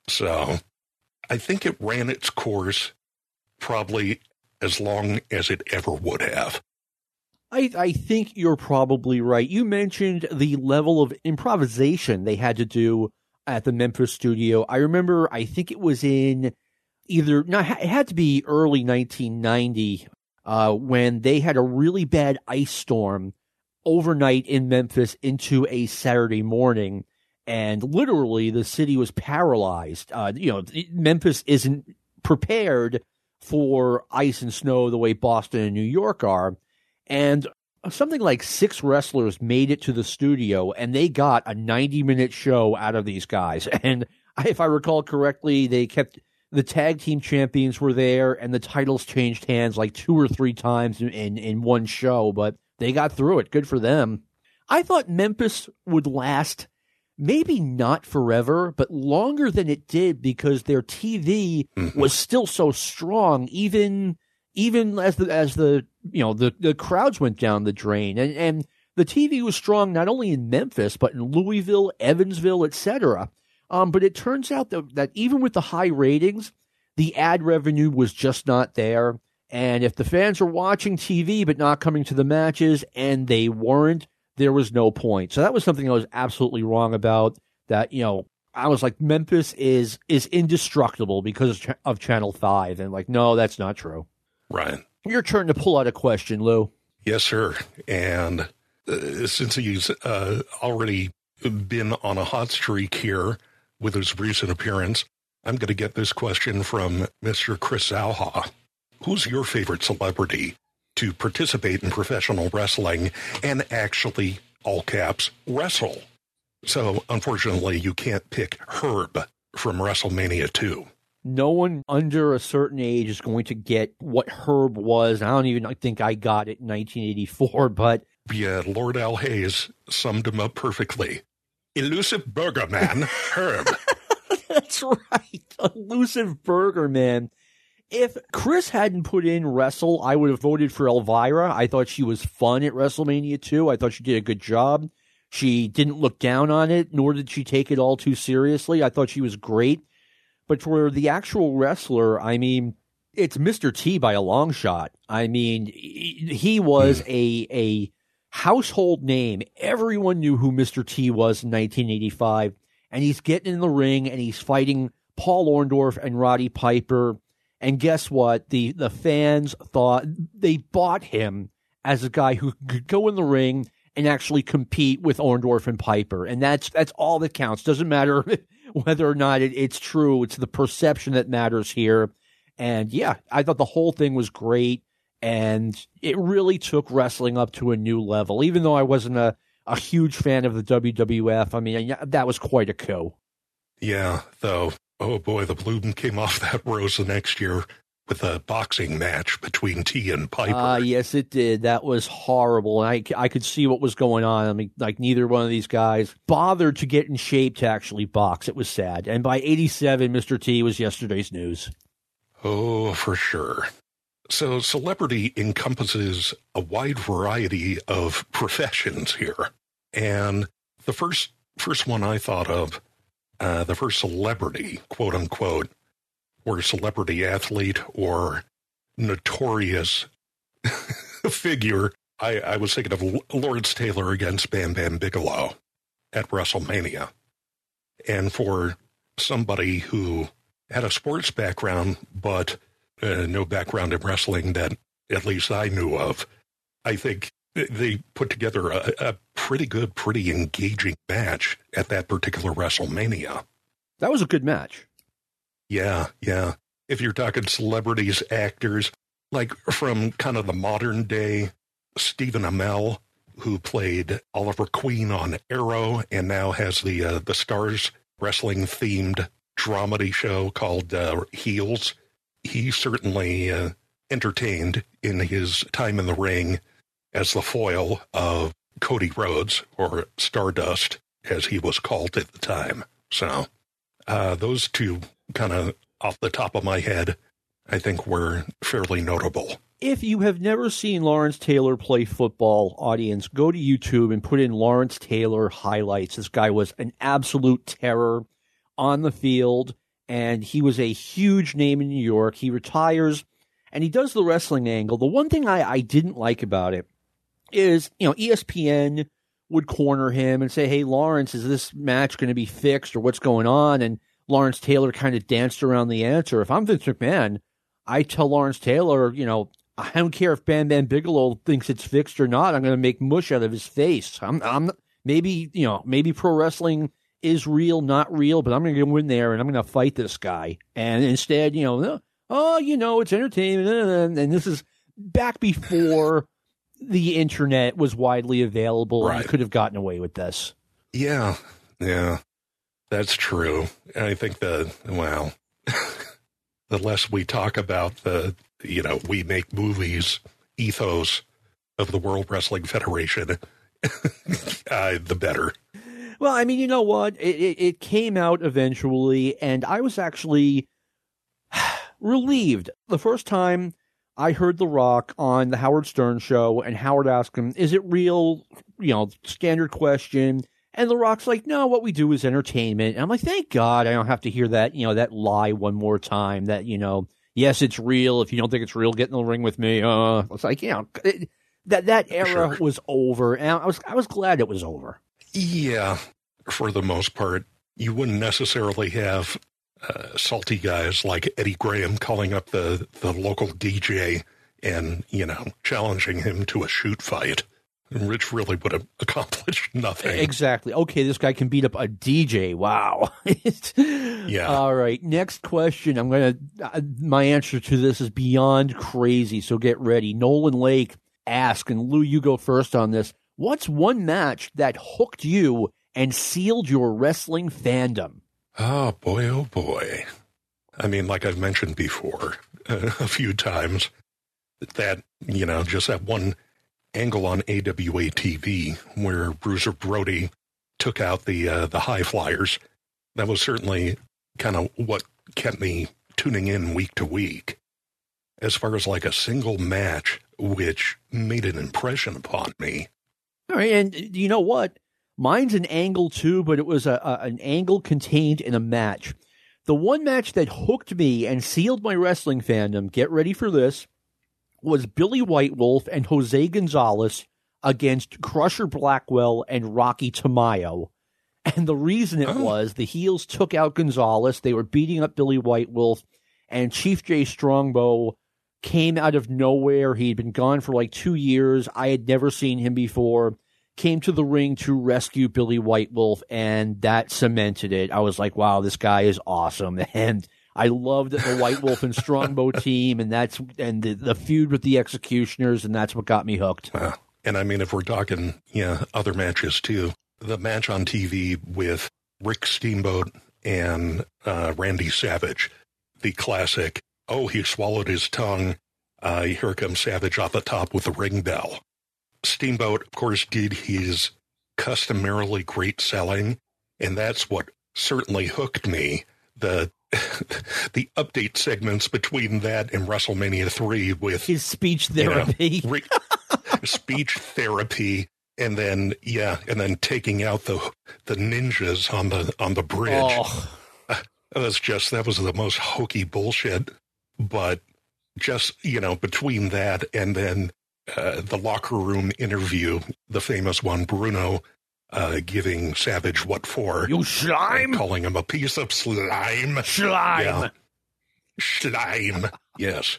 D: So, I think it ran its course probably as long as it ever would have.
C: I, I think you're probably right. You mentioned the level of improvisation they had to do at the Memphis studio. I remember, I think it was in either, no, it had to be early 1990 uh, when they had a really bad ice storm overnight in Memphis into a Saturday morning. And literally, the city was paralyzed. Uh, you know, Memphis isn't prepared for ice and snow the way Boston and New York are. And something like six wrestlers made it to the studio and they got a 90 minute show out of these guys. And if I recall correctly, they kept the tag team champions were there and the titles changed hands like two or three times in, in, in one show, but they got through it. Good for them. I thought Memphis would last maybe not forever, but longer than it did because their TV
D: Mm-hmm.
C: was still so strong, even even as the as the you know the the crowds went down the drain, and and the TV was strong not only in Memphis but in Louisville, Evansville, etc. Um, but it turns out that, that even with the high ratings, the ad revenue was just not there. And if the fans were watching TV but not coming to the matches, and they weren't, there was no point. So that was something I was absolutely wrong about. That you know, I was like, Memphis is is indestructible because of, Channel Five, and like, no, that's not true.
D: Right.
C: Your turn to pull out a question, Lou.
D: Yes, sir. And uh, since he's uh, already been on a hot streak here with his recent appearance, I'm going to get this question from Mr. Chris Alha. Who's your favorite celebrity to participate in professional wrestling and actually, all caps, wrestle? So, unfortunately, you can't pick Herb from WrestleMania 2.
C: No one under a certain age is going to get what Herb was. I don't even think I got it in 1984, but
D: Yeah, Lord Al Hayes summed him up perfectly. Elusive Burger Man, Herb.
C: That's right. Elusive Burger Man. If Chris hadn't put in Wrestle, I would have voted for Elvira. I thought she was fun at WrestleMania 2. I thought she did a good job. She didn't look down on it, nor did she take it all too seriously. I thought she was great. But for the actual wrestler, I mean, it's Mr. T by a long shot. I mean, he he was a a household name. Everyone knew who Mr. T was in 1985, and he's getting in the ring and he's fighting Paul Orndorff and Roddy Piper. And guess what? The the fans thought they bought him as a guy who could go in the ring and actually compete with Orndorff and Piper, and that's that's all that counts. Doesn't matter whether or not it, it's true. It's the perception that matters here. And yeah, I thought the whole thing was great, and it really took wrestling up to a new level. Even though I wasn't a a huge fan of the WWF, I mean that was quite a coup.
D: Yeah, though, oh boy, the bloom came off that rose the next year with a boxing match between T and Piper.
C: Ah, yes, it did. That was horrible. And I, I could see what was going on. I mean, like neither one of these guys bothered to get in shape to actually box. It was sad. And by 87, Mr. T was yesterday's news.
D: Oh, for sure. So, celebrity encompasses a wide variety of professions here. And the first first one I thought of, uh, the first celebrity, quote unquote, or celebrity athlete or notorious figure, I, I was thinking of Lawrence Taylor against Bam Bam Bigelow at WrestleMania. And for somebody who had a sports background, but uh, no background in wrestling that at least I knew of, I think they put together a, a pretty good, pretty engaging match at that particular WrestleMania.
C: That was a good match.
D: Yeah, yeah. If you're talking celebrities, actors, like from kind of the modern day, Stephen Amell, who played Oliver Queen on Arrow and now has the uh, the Starz wrestling themed dramedy show called uh, Heels. He certainly uh, entertained in his time in the ring as the foil of Cody Rhodes or Stardust, as he was called at the time. So uh, those two kind of off the top of my head, I think were fairly notable.
C: If you have never seen Lawrence Taylor play football, audience, go to YouTube and put in Lawrence Taylor highlights. This guy was an absolute terror on the field, and he was a huge name in New York. He retires and he does the wrestling angle. The one thing I, I didn't like about it is, you know, ESPN would corner him and say, Hey, Lawrence, is this match going to be fixed or what's going on? And Lawrence Taylor kind of danced around the answer. If I'm Vince McMahon, I tell Lawrence Taylor, you know, I don't care if Bam Bam Bigelow thinks it's fixed or not. I'm going to make mush out of his face. I'm, I'm maybe, you know, maybe pro wrestling is real, not real, but I'm going to go in there and I'm going to fight this guy. And instead, you know, oh, you know, it's entertainment. And this is back before the internet was widely available. And you could have gotten away with this.
D: Yeah, yeah, that's true. And I think the well, the less we talk about the you know we make movies ethos of the World Wrestling Federation, uh, the better.
C: Well, I mean, you know what? It, it, it came out eventually, and I was actually relieved. The first time I heard The Rock on the Howard Stern show, and Howard asked him, Is it real? You know, standard question. And The Rock's like, No, what we do is entertainment. And I'm like, Thank God I don't have to hear that, you know, that lie one more time that, you know, yes, it's real. If you don't think it's real, get in the ring with me. Uh, it's like, you know, it, that, that era
D: Sure.
C: was over. And I was, I was glad it was over.
D: Yeah, for the most part, you wouldn't necessarily have uh, salty guys like Eddie Graham calling up the, the local DJ and, you know, challenging him to a shoot fight, Rich really would have accomplished nothing.
C: Exactly. Okay, this guy can beat up a DJ. Wow.
D: Yeah.
C: All right. Next question. I'm going to, uh, my answer to this is beyond crazy. So get ready. Nolan Lake asked, and Lou, you go first on this. What's one match that hooked you and sealed your wrestling fandom?
D: Oh, boy, oh, boy. I mean, like I've mentioned before uh, a few times, that, you know, just that one angle on AWA TV where Bruiser Brody took out the uh, the high flyers. That was certainly kind of what kept me tuning in week to week. As far as like a single match which made an impression upon me,
C: All right. And you know what? Mine's an angle too, but it was a, a an angle contained in a match. The one match that hooked me and sealed my wrestling fandom, get ready for this, was Billy White Wolf and Jose Gonzalez against Crusher Blackwell and Rocky Tamayo. And the reason it
D: Oh.
C: was the heels took out Gonzalez. They were beating up Billy White Wolf, and Chief Jay Strongbow came out of nowhere. He'd been gone for like two years. I had never seen him before. Came to the ring to rescue Billy White Wolf, and that cemented it. I was like, wow, this guy is awesome. And I loved the White Wolf and Strongbow team, and that's and the, the feud with the Executioners, and that's what got me hooked.
D: uh, and I mean, if we're talking, yeah, other matches too, the match on TV with Rick Steamboat and uh, Randy Savage, the classic, oh, he swallowed his tongue. Uh, here comes Savage off the top with the ring bell. Steamboat, of course, did his customarily great selling, and that's what certainly hooked me. The the update segments between that and WrestleMania three with
C: His speech
D: you know,
C: therapy.
D: re- speech therapy, and then yeah, and then taking out the the ninjas on the on the bridge.
C: Oh, uh,
D: That was just that was the most hokey bullshit. But just you know, between that and then uh, the locker room interview, the famous one, Bruno uh, giving Savage what for,
C: you slime,
D: calling him a piece of slime.
C: slime.
D: Yeah. Slime. Yes.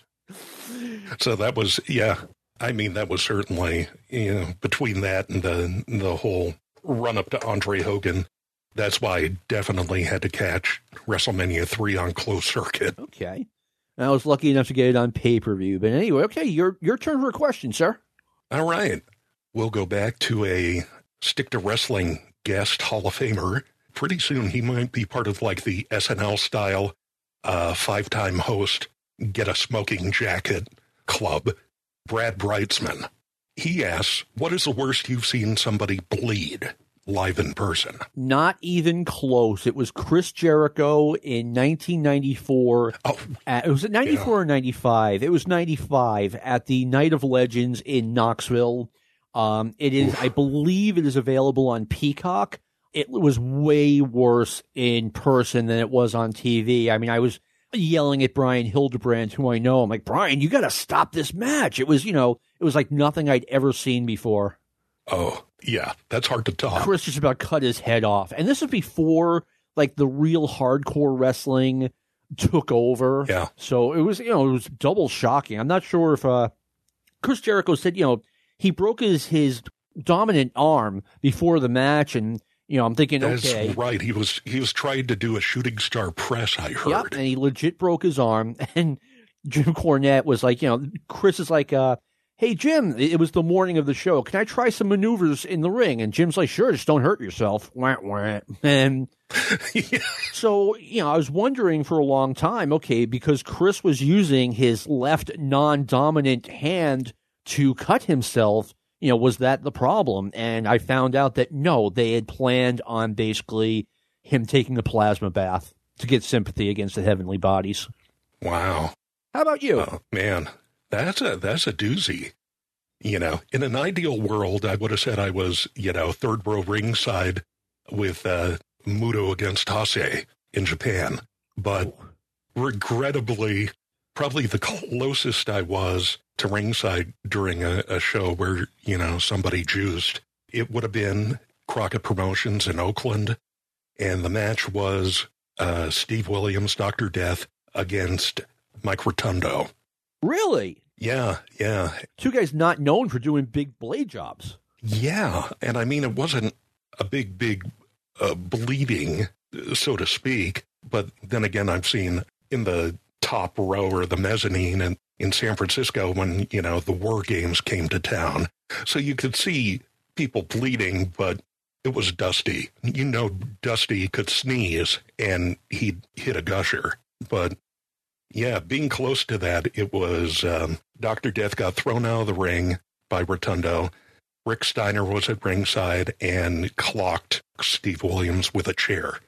D: So that was yeah. I mean that was certainly you know between that and the the whole run up to Andre Hogan. That's why I definitely had to catch WrestleMania three on closed circuit.
C: Okay. I was lucky enough to get it on pay per view. But anyway, okay, your your turn for a question, sir.
D: All right, we'll go back to a stick to wrestling guest Hall of Famer. Pretty soon he might be part of like the SNL style uh, five time host get a smoking jacket club. Brad Brightsman. He asks, "What is the worst you've seen somebody bleed live in person?"
C: Not even close. It was Chris Jericho in 1994.
D: Oh,
C: At, was it 94 or 95? It was 95 at the Night of Legends in Knoxville. Um, it is, I believe, it is available on Peacock. It was way worse in person than it was on TV. I mean, I was yelling at Brian Hildebrand, who I know. I'm like, Brian, you got to stop this match. It was, you know, it was like nothing I'd ever seen before.
D: oh, yeah, that's hard to top.
C: Chris just about cut his head off. And this was before like the real hardcore wrestling took over.
D: Yeah.
C: So it was, you know, it was double shocking. I'm not sure if uh Chris Jericho said, you know, he broke his his dominant arm before the match and you know, I'm thinking,
D: That's
C: okay.
D: right. He was he was trying to do a shooting star press. I heard.
C: Yep, and he legit broke his arm. And Jim Cornette was like, you know, Chris is like, uh, hey, Jim, it was the morning of the show. Can I try some maneuvers in the ring? And Jim's like, sure, just don't hurt yourself. Wah, wah. And
D: Yeah.
C: so, you know, I was wondering for a long time, okay, because Chris was using his left non dominant hand to cut himself, you know, was that the problem? And I found out that no, they had planned on basically him taking a plasma bath to get sympathy against the heavenly bodies.
D: Wow.
C: How about you?
D: Oh, man, that's a that's a doozy. You know, in an ideal world, I would have said I was, you know, third row ringside with uh, Muto against Hase in Japan. But regrettably, probably the closest I was to ringside during a, a show where, you know, somebody juiced, it would have been Crockett Promotions in Oakland. And the match was uh, Steve Williams, Dr. Death, against Mike Rotundo.
C: Really?
D: Yeah, yeah.
C: Two guys not known for doing big blade jobs.
D: Yeah. And I mean, it wasn't a big, big uh, bleeding, so to speak. But then again, I've seen in the top row or the mezzanine in, in San Francisco when, you know, the war games came to town. So you could see people bleeding, but it was Dusty. You know, Dusty could sneeze and he'd hit a gusher. But yeah, being close to that, it was um, Dr. Death got thrown out of the ring by Rotundo. Rick Steiner was at ringside and clocked Steve Williams with a chair.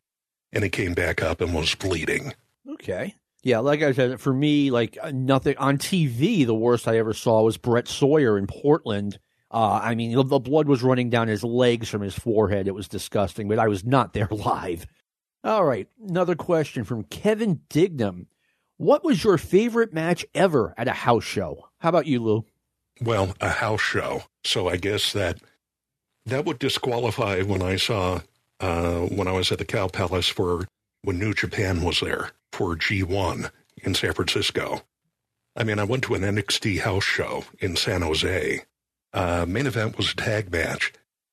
D: And he came back up and was bleeding.
C: Okay. Yeah, like I said, for me, like uh, nothing on TV. The worst I ever saw was Brett Sawyer in Portland. Uh, I mean, the, the blood was running down his legs from his forehead. It was disgusting, but I was not there live. All right, another question from Kevin Dignam. What was your favorite match ever at a house show? How about you, Lou?
D: Well, a house show. So I guess that that would disqualify when I saw uh, when I was at the Cow Palace for when New Japan was there for G1 in San Francisco. I mean, I went to an NXT house show in San Jose. Uh, main event was a tag match.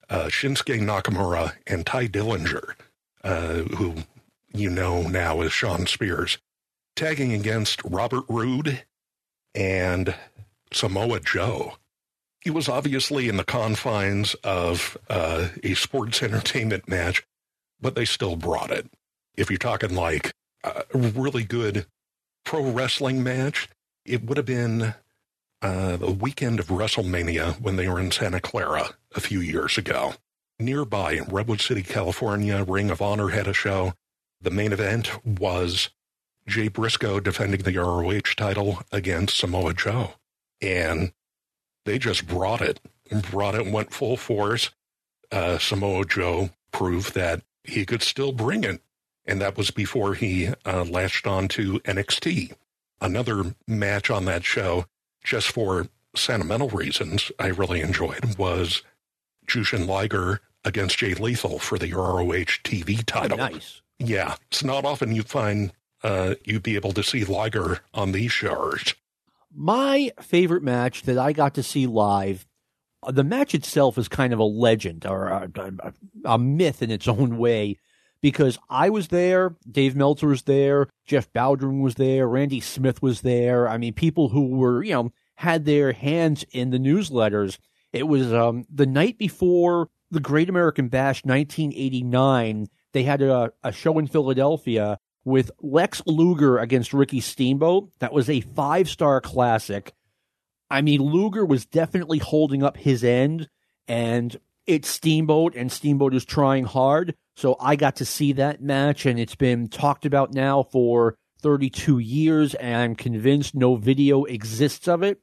D: Uh, Shinsuke Nakamura and Tye Dillinger, uh, who you know now as Shawn Spears, tagging against Robert Roode and Samoa Joe. He was obviously in the confines of uh, a sports entertainment match, but they still brought it. If you're talking like a really good pro wrestling match, it would have been uh, the weekend of WrestleMania when they were in Santa Clara a few years ago. Nearby in Redwood City, California, Ring of Honor had a show. The main event was Jay Briscoe defending the ROH title against Samoa Joe. And they just brought it, brought it, went full force. Uh, Samoa Joe proved that he could still bring it. And that was before he uh, latched on to NXT. Another match on that show, just for sentimental reasons, I really enjoyed was Jushin Liger against Jay Lethal for the ROH TV title.
C: Oh, nice.
D: Yeah, it's not often you find uh, you'd be able to see Liger on these shows.
C: My favorite match that I got to see live, uh, the match itself is kind of a legend or a, a, a myth in its own way because I was there, Dave Meltzer was there, Jeff Bowdren was there, Randy Smith was there. I mean, people who were, you know, had their hands in the newsletters. It was um, the night before the Great American Bash 1989. They had a, a show in Philadelphia with Lex Luger against Ricky Steamboat. That was a five star classic. I mean, Luger was definitely holding up his end, and it's Steamboat, and Steamboat is trying hard. So I got to see that match, and it's been talked about now for 32 years, and I'm convinced no video exists of it.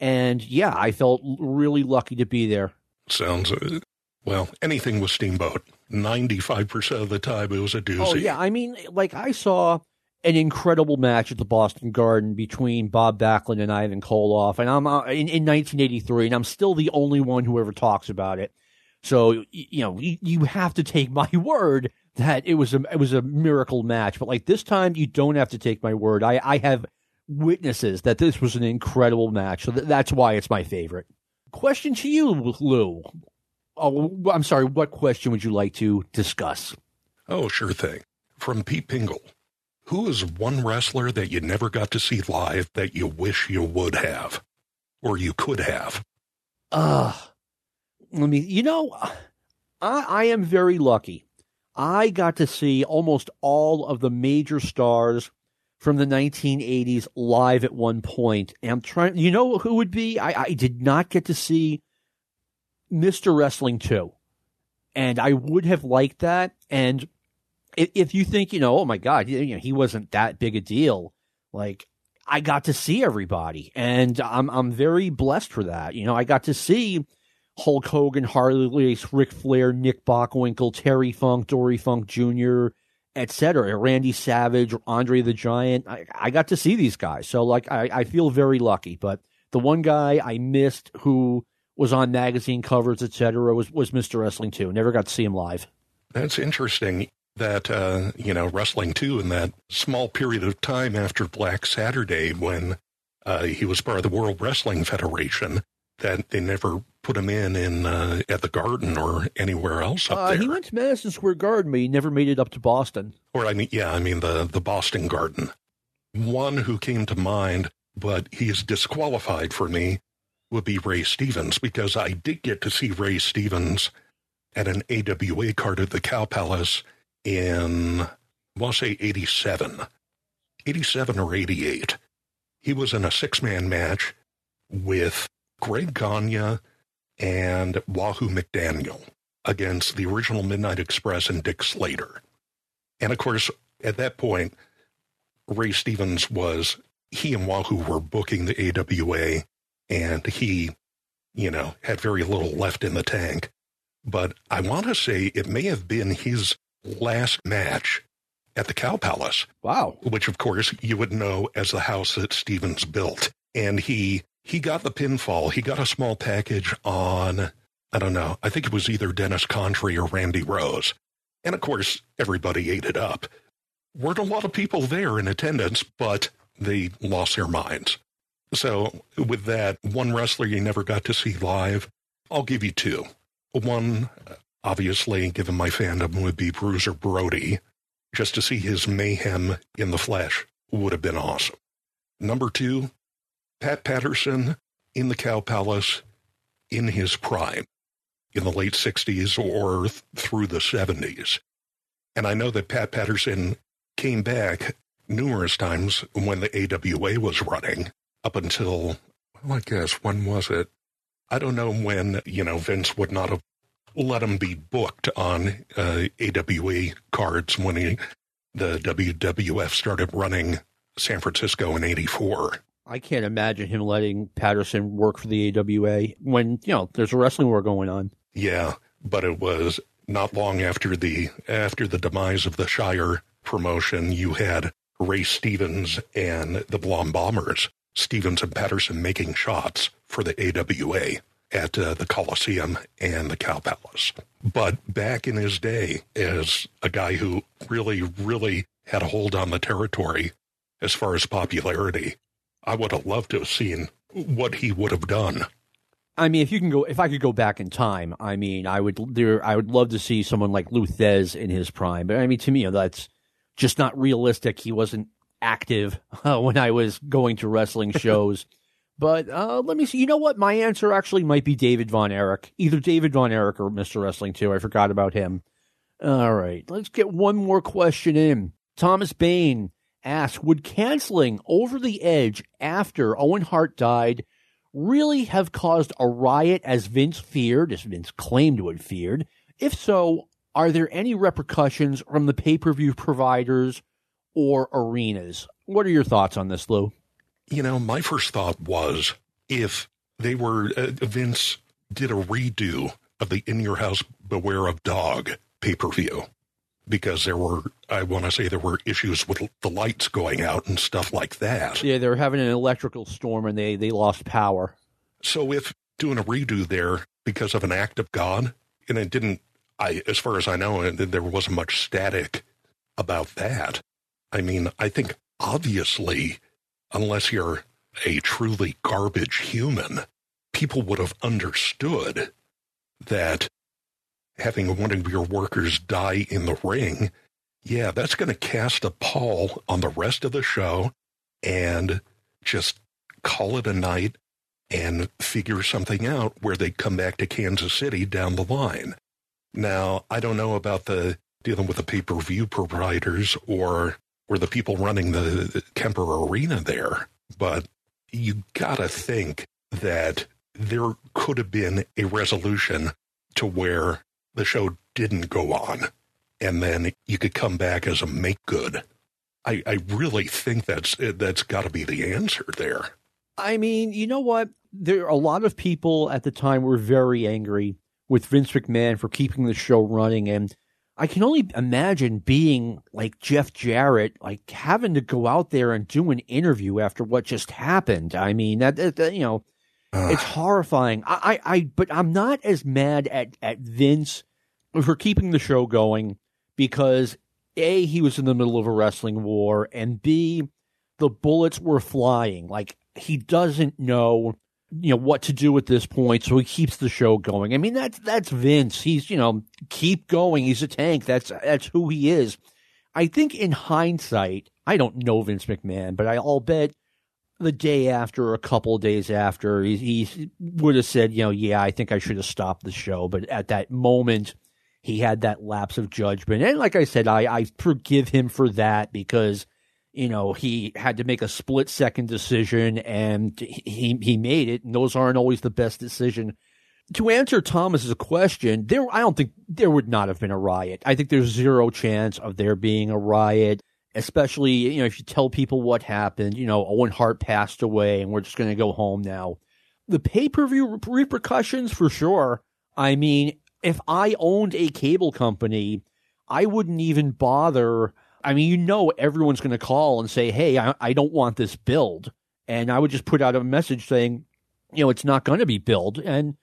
C: And yeah, I felt really lucky to be there.
D: Sounds, uh, well, anything with Steamboat. 95% of the time it was a doozy.
C: Oh, yeah. I mean, like, I saw an incredible match at the Boston Garden between Bob Backlund and Ivan Koloff, and I'm uh, in, in 1983, and I'm still the only one who ever talks about it. So you know, you, have to take my word that it was a it was a miracle match. But like this time, you don't have to take my word. I I have witnesses that this was an incredible match, so th- that's why it's my favorite. Question to you, Lou. Oh, I'm sorry. What question would you like to discuss?
D: Oh, sure thing. From Pete Pingle. Who is one wrestler that you never got to see live that you wish you would have? Or you could have?
C: Uh, let me, you know, I, I am very lucky. I got to see almost all of the major stars from the 1980s live at one point. And I'm trying, you know who would be? I, I did not get to see Mr. Wrestling 2. And I would have liked that. And if, if you think, you know, oh my God, you know, he wasn't that big a deal, like I got to see everybody. And I'm, I'm very blessed for that. You know, I got to see Hulk Hogan, Harley Race, Ric Flair, Nick Bockwinkel, Terry Funk, Dory Funk Jr., etc. Randy Savage, Andre the Giant. I, I, got to see these guys. So, like, I, I feel very lucky. But the one guy I missed who was on magazine covers, etc., was, was Mr. Wrestling 2. Never got to see him live.
D: That's interesting that, uh, you know, Wrestling 2 in that small period of time after Black Saturday when uh, he was part of the World Wrestling Federation, that they never put him in in uh, at the Garden or anywhere else up
C: uh,
D: there.
C: He went to Madison Square Garden, but he never made it up to Boston.
D: Or I mean, yeah, I mean the the Boston Garden. One who came to mind, but he is disqualified for me, would be Ray Stevens because I did get to see Ray Stevens at an AWA card at the Cow Palace in, I'll say 87, 87 or 88. He was in a six man match with Greg Gagne and Wahoo McDaniel against the original Midnight Express and Dick Slater. And of course, at that point, Ray Stevens was, he and Wahoo were booking the AWA, and he, you know, had very little left in the tank. But I want to say it may have been his last match at the Cow Palace.
C: Wow.
D: Which, of course, you would know as the house that Stevens built. And he he got the pinfall. He got a small package on, I don't know, I think it was either Dennis Condrey or Randy Rose. And of course, everybody ate it up. Weren't a lot of people there in attendance, but they lost their minds. So, with that, one wrestler you never got to see live, I'll give you two. One, obviously, given my fandom, would be Bruiser Brody. Just to see his mayhem in the flesh would have been awesome. Number two, Pat Patterson in the Cow Palace in his prime in the late 60s or th- through the 70s. And I know that Pat Patterson came back numerous times when the AWA was running up until, well, I guess, when was it? I don't know when, you know, Vince would not have let him be booked on uh, AWA cards when he, the WWF started running San Francisco in 84.
C: I can't imagine him letting Patterson work for the AWA when, you know, there's a wrestling war going on.
D: Yeah, but it was not long after the after the demise of the Shire promotion, you had Ray Stevens and the Blonde Bombers, Stevens and Patterson making shots for the AWA at uh, the Coliseum and the Cow Palace. But back in his day, as a guy who really, really had a hold on the territory as far as popularity, I would have loved to have seen what he would have done.
C: I mean, if you can go, if I could go back in time, I mean, I would there, I would love to see someone like Lou Thesz in his prime. But I mean, to me, that's just not realistic. He wasn't active uh, when I was going to wrestling shows. but uh, let me see. You know what? My answer actually might be David Von Erich, either David Von Erich or Mr. Wrestling 2. I forgot about him. All right, let's get one more question in. Thomas Bain asks, would canceling Over the Edge after Owen Hart died really have caused a riot as Vince feared, as Vince claimed to have feared? If so, are there any repercussions from the pay per view providers or arenas? What are your thoughts on this, Lou?
D: You know, my first thought was if they were, uh, Vince did a redo of the In Your House Beware of Dog pay per view because there were, I want to say, there were issues with the lights going out and stuff like that.
C: Yeah, they were having an electrical storm and they, they lost power.
D: So if doing a redo there because of an act of God, and it didn't, I as far as I know, there wasn't much static about that. I mean, I think obviously, unless you're a truly garbage human, people would have understood that having one of your workers die in the ring, yeah, that's going to cast a pall on the rest of the show and just call it a night and figure something out where they come back to Kansas City down the line. Now, I don't know about the dealing with the pay-per-view providers or or the people running the, the Kemper Arena there, but you got to think that there could have been a resolution to where the show didn't go on and then you could come back as a make good. I, I really think that's that's got to be the answer there.
C: I mean, you know what? There a lot of people at the time were very angry with Vince McMahon for keeping the show running, and I can only imagine being like Jeff Jarrett, like having to go out there and do an interview after what just happened. I mean, that, that you know, uh. it's horrifying. I, I, I, but I'm not as mad at at Vince for keeping the show going because a he was in the middle of a wrestling war, and b the bullets were flying. Like he doesn't know you know what to do at this point, so he keeps the show going. I mean that's that's Vince. He's you know keep going. He's a tank. That's that's who he is. I think in hindsight, I don't know Vince McMahon, but I'll bet the day after, or a couple days after, he, he would have said, you know, yeah, I think I should have stopped the show. But at that moment, he had that lapse of judgment. And like I said, I, I forgive him for that because, you know, he had to make a split second decision and he, he made it. And those aren't always the best decision. To answer Thomas's question, there, I don't think there would not have been a riot. I think there's zero chance of there being a riot, especially, you know, if you tell people what happened, you know, Owen Hart passed away and we're just going to go home now. The pay per view repercussions for sure. I mean, if I owned a cable company, I wouldn't even bother. I mean, you know, everyone's going to call and say, Hey, I, I don't want this build. And I would just put out a message saying, you know, it's not going to be billed. And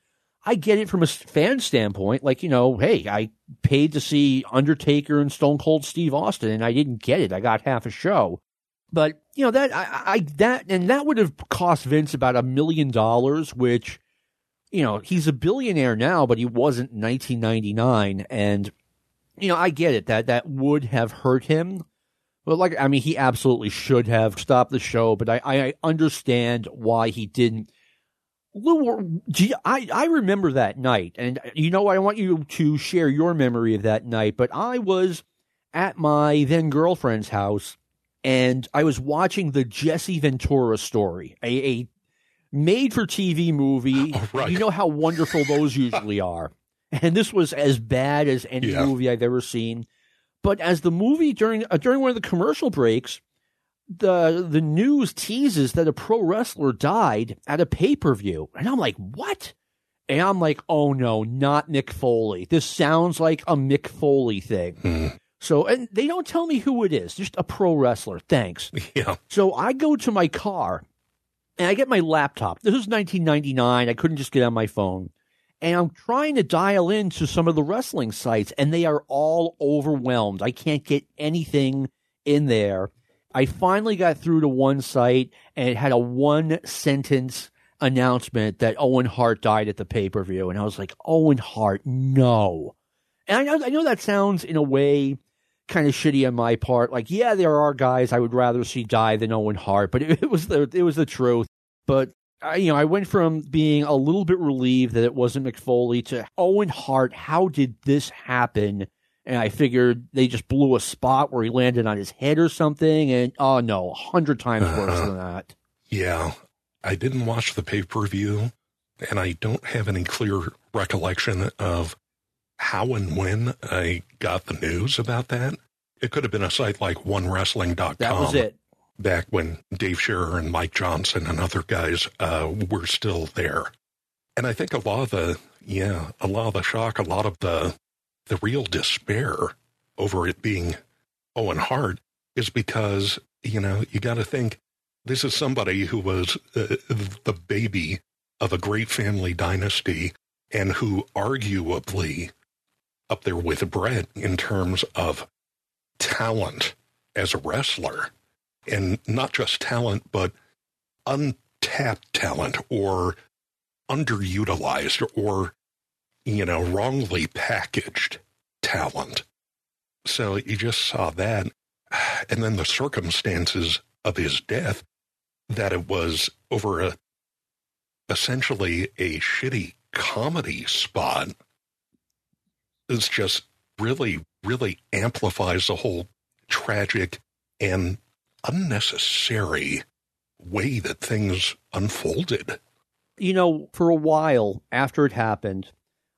C: I get it from a fan standpoint. Like, you know, hey, I paid to see Undertaker and Stone Cold Steve Austin and I didn't get it. I got half a show. But, you know, that, I, I that, and that would have cost Vince about a million dollars, which you know, he's a billionaire now, but he wasn't in 1999. And, you know, I get it that that would have hurt him. But like, I mean, he absolutely should have stopped the show, but I, I understand why he didn't. I, I remember that night, and you know, I want you to share your memory of that night, but I was at my then girlfriend's house and I was watching the Jesse Ventura story, a, a made for TV movie. Oh, right. You know how wonderful those usually are. And this was as bad as any yeah. movie I've ever seen. But as the movie during uh, during one of the commercial breaks, the the news teases that a pro wrestler died at a pay per view, and I'm like, what? And I'm like, oh no, not Mick Foley. This sounds like a Mick Foley thing. Mm. So, and they don't tell me who it is, just a pro wrestler. Thanks.
D: Yeah.
C: So I go to my car and I get my laptop. This is 1999. I couldn't just get on my phone. And I'm trying to dial into some of the wrestling sites, and they are all overwhelmed. I can't get anything in there. I finally got through to one site, and it had a one sentence announcement that Owen Hart died at the pay per view. And I was like, Owen Hart, no. And I know, I know that sounds in a way kind of shitty on my part. Like, yeah, there are guys I would rather see die than Owen Hart, but it, it was the it was the truth. But I, you know, I went from being a little bit relieved that it wasn't Mick Foley to Owen Hart. How did this happen? And I figured they just blew a spot where he landed on his head or something. And oh no, a hundred times worse uh, than that.
D: Yeah, I didn't watch the pay per view, and I don't have any clear recollection of how and when I got the news about that. It could have been a site like 1Wrestling.com.
C: That was it.
D: Back when Dave Scherer and Mike Johnson and other guys uh, were still there. And I think a lot of the, yeah, a lot of the shock, a lot of the, the real despair over it being Owen Hart is because, you know, you got to think this is somebody who was uh, the baby of a great family dynasty and who arguably up there with Bret in terms of talent as a wrestler. And not just talent, but untapped talent or underutilized or, you know, wrongly packaged talent. So you just saw that. And then the circumstances of his death, that it was over a essentially a shitty comedy spot is just really, really amplifies the whole tragic and unnecessary way that things unfolded.
C: You know, for a while after it happened,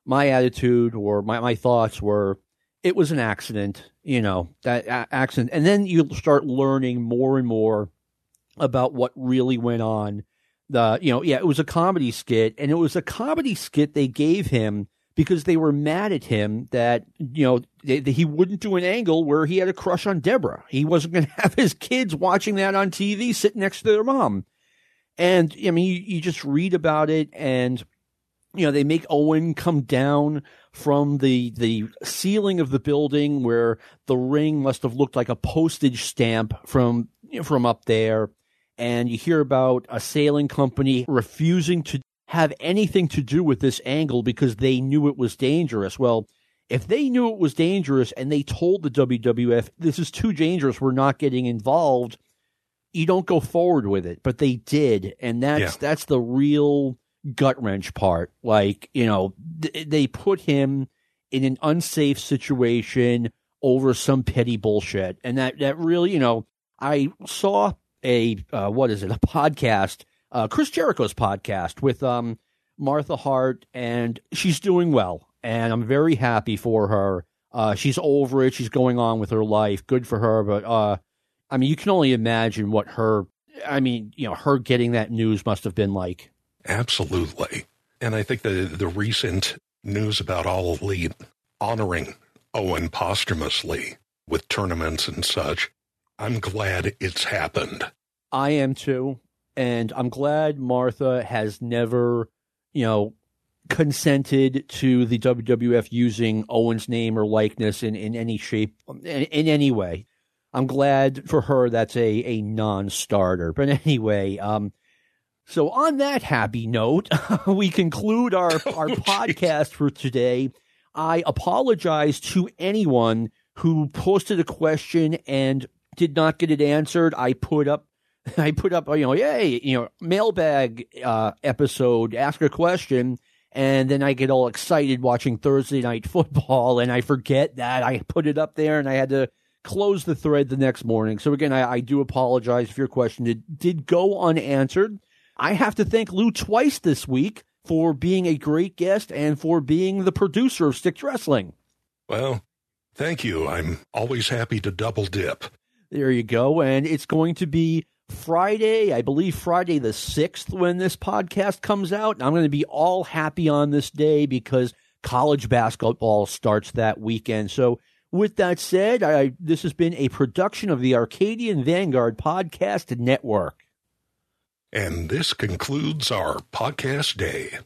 C: my attitude or my, my thoughts were it was an accident, you know, that a- accident. And then you start learning more and more about what really went on. The, you know, yeah, it was a comedy skit and it was a comedy skit they gave him because they were mad at him that, you know, they, he wouldn't do an angle where he had a crush on Debra. He wasn't going to have his kids watching that on TV sitting next to their mom. And I mean, you, you just read about it and, you know, they make Owen come down from the the ceiling of the building where the ring must have looked like a postage stamp from from up there and you hear about a sailing company refusing to have anything to do with this angle because they knew it was dangerous well if they knew it was dangerous and they told the WWF this is too dangerous we're not getting involved you don't go forward with it but they did and that's
D: Yeah.
C: that's the real gut wrench part. Like, you know, th- they put him in an unsafe situation over some petty bullshit. And that, that really, you know, I saw a, uh, what is it, a podcast, uh, Chris Jericho's podcast with, um, Martha Hart, and she's doing well. And I'm very happy for her. Uh, she's over it. She's going on with her life. Good for her. But, uh, I mean, you can only imagine what her, I mean, you know, her getting that news must have been like.
D: Absolutely. And I think the, the recent news about All Elite honoring Owen posthumously with tournaments and such, I'm glad it's happened.
C: I am too. And I'm glad Martha has never, you know, consented to the WWF using Owen's name or likeness in, in any shape, in, in any way. I'm glad for her that's a, a non starter. But anyway, um, so on that happy note, we conclude our, our podcast for today. I apologize to anyone who posted a question and did not get it answered. I put up I put up, you know, yay, you know, mailbag uh, episode, ask a question, and then I get all excited watching Thursday night football, and I forget that I put it up there, and I had to close the thread the next morning. So again, I, I do apologize if your question did, did go unanswered. I have to thank Lou twice this week for being a great guest and for being the producer of Stick Wrestling.
D: Well, thank you. I'm always happy to double dip.
C: There you go. And it's going to be Friday, I believe Friday the 6th when this podcast comes out. I'm going to be all happy on this day because college basketball starts that weekend. So, with that said, I, this has been a production of the Arcadian Vanguard Podcast Network.
D: And this concludes our podcast day.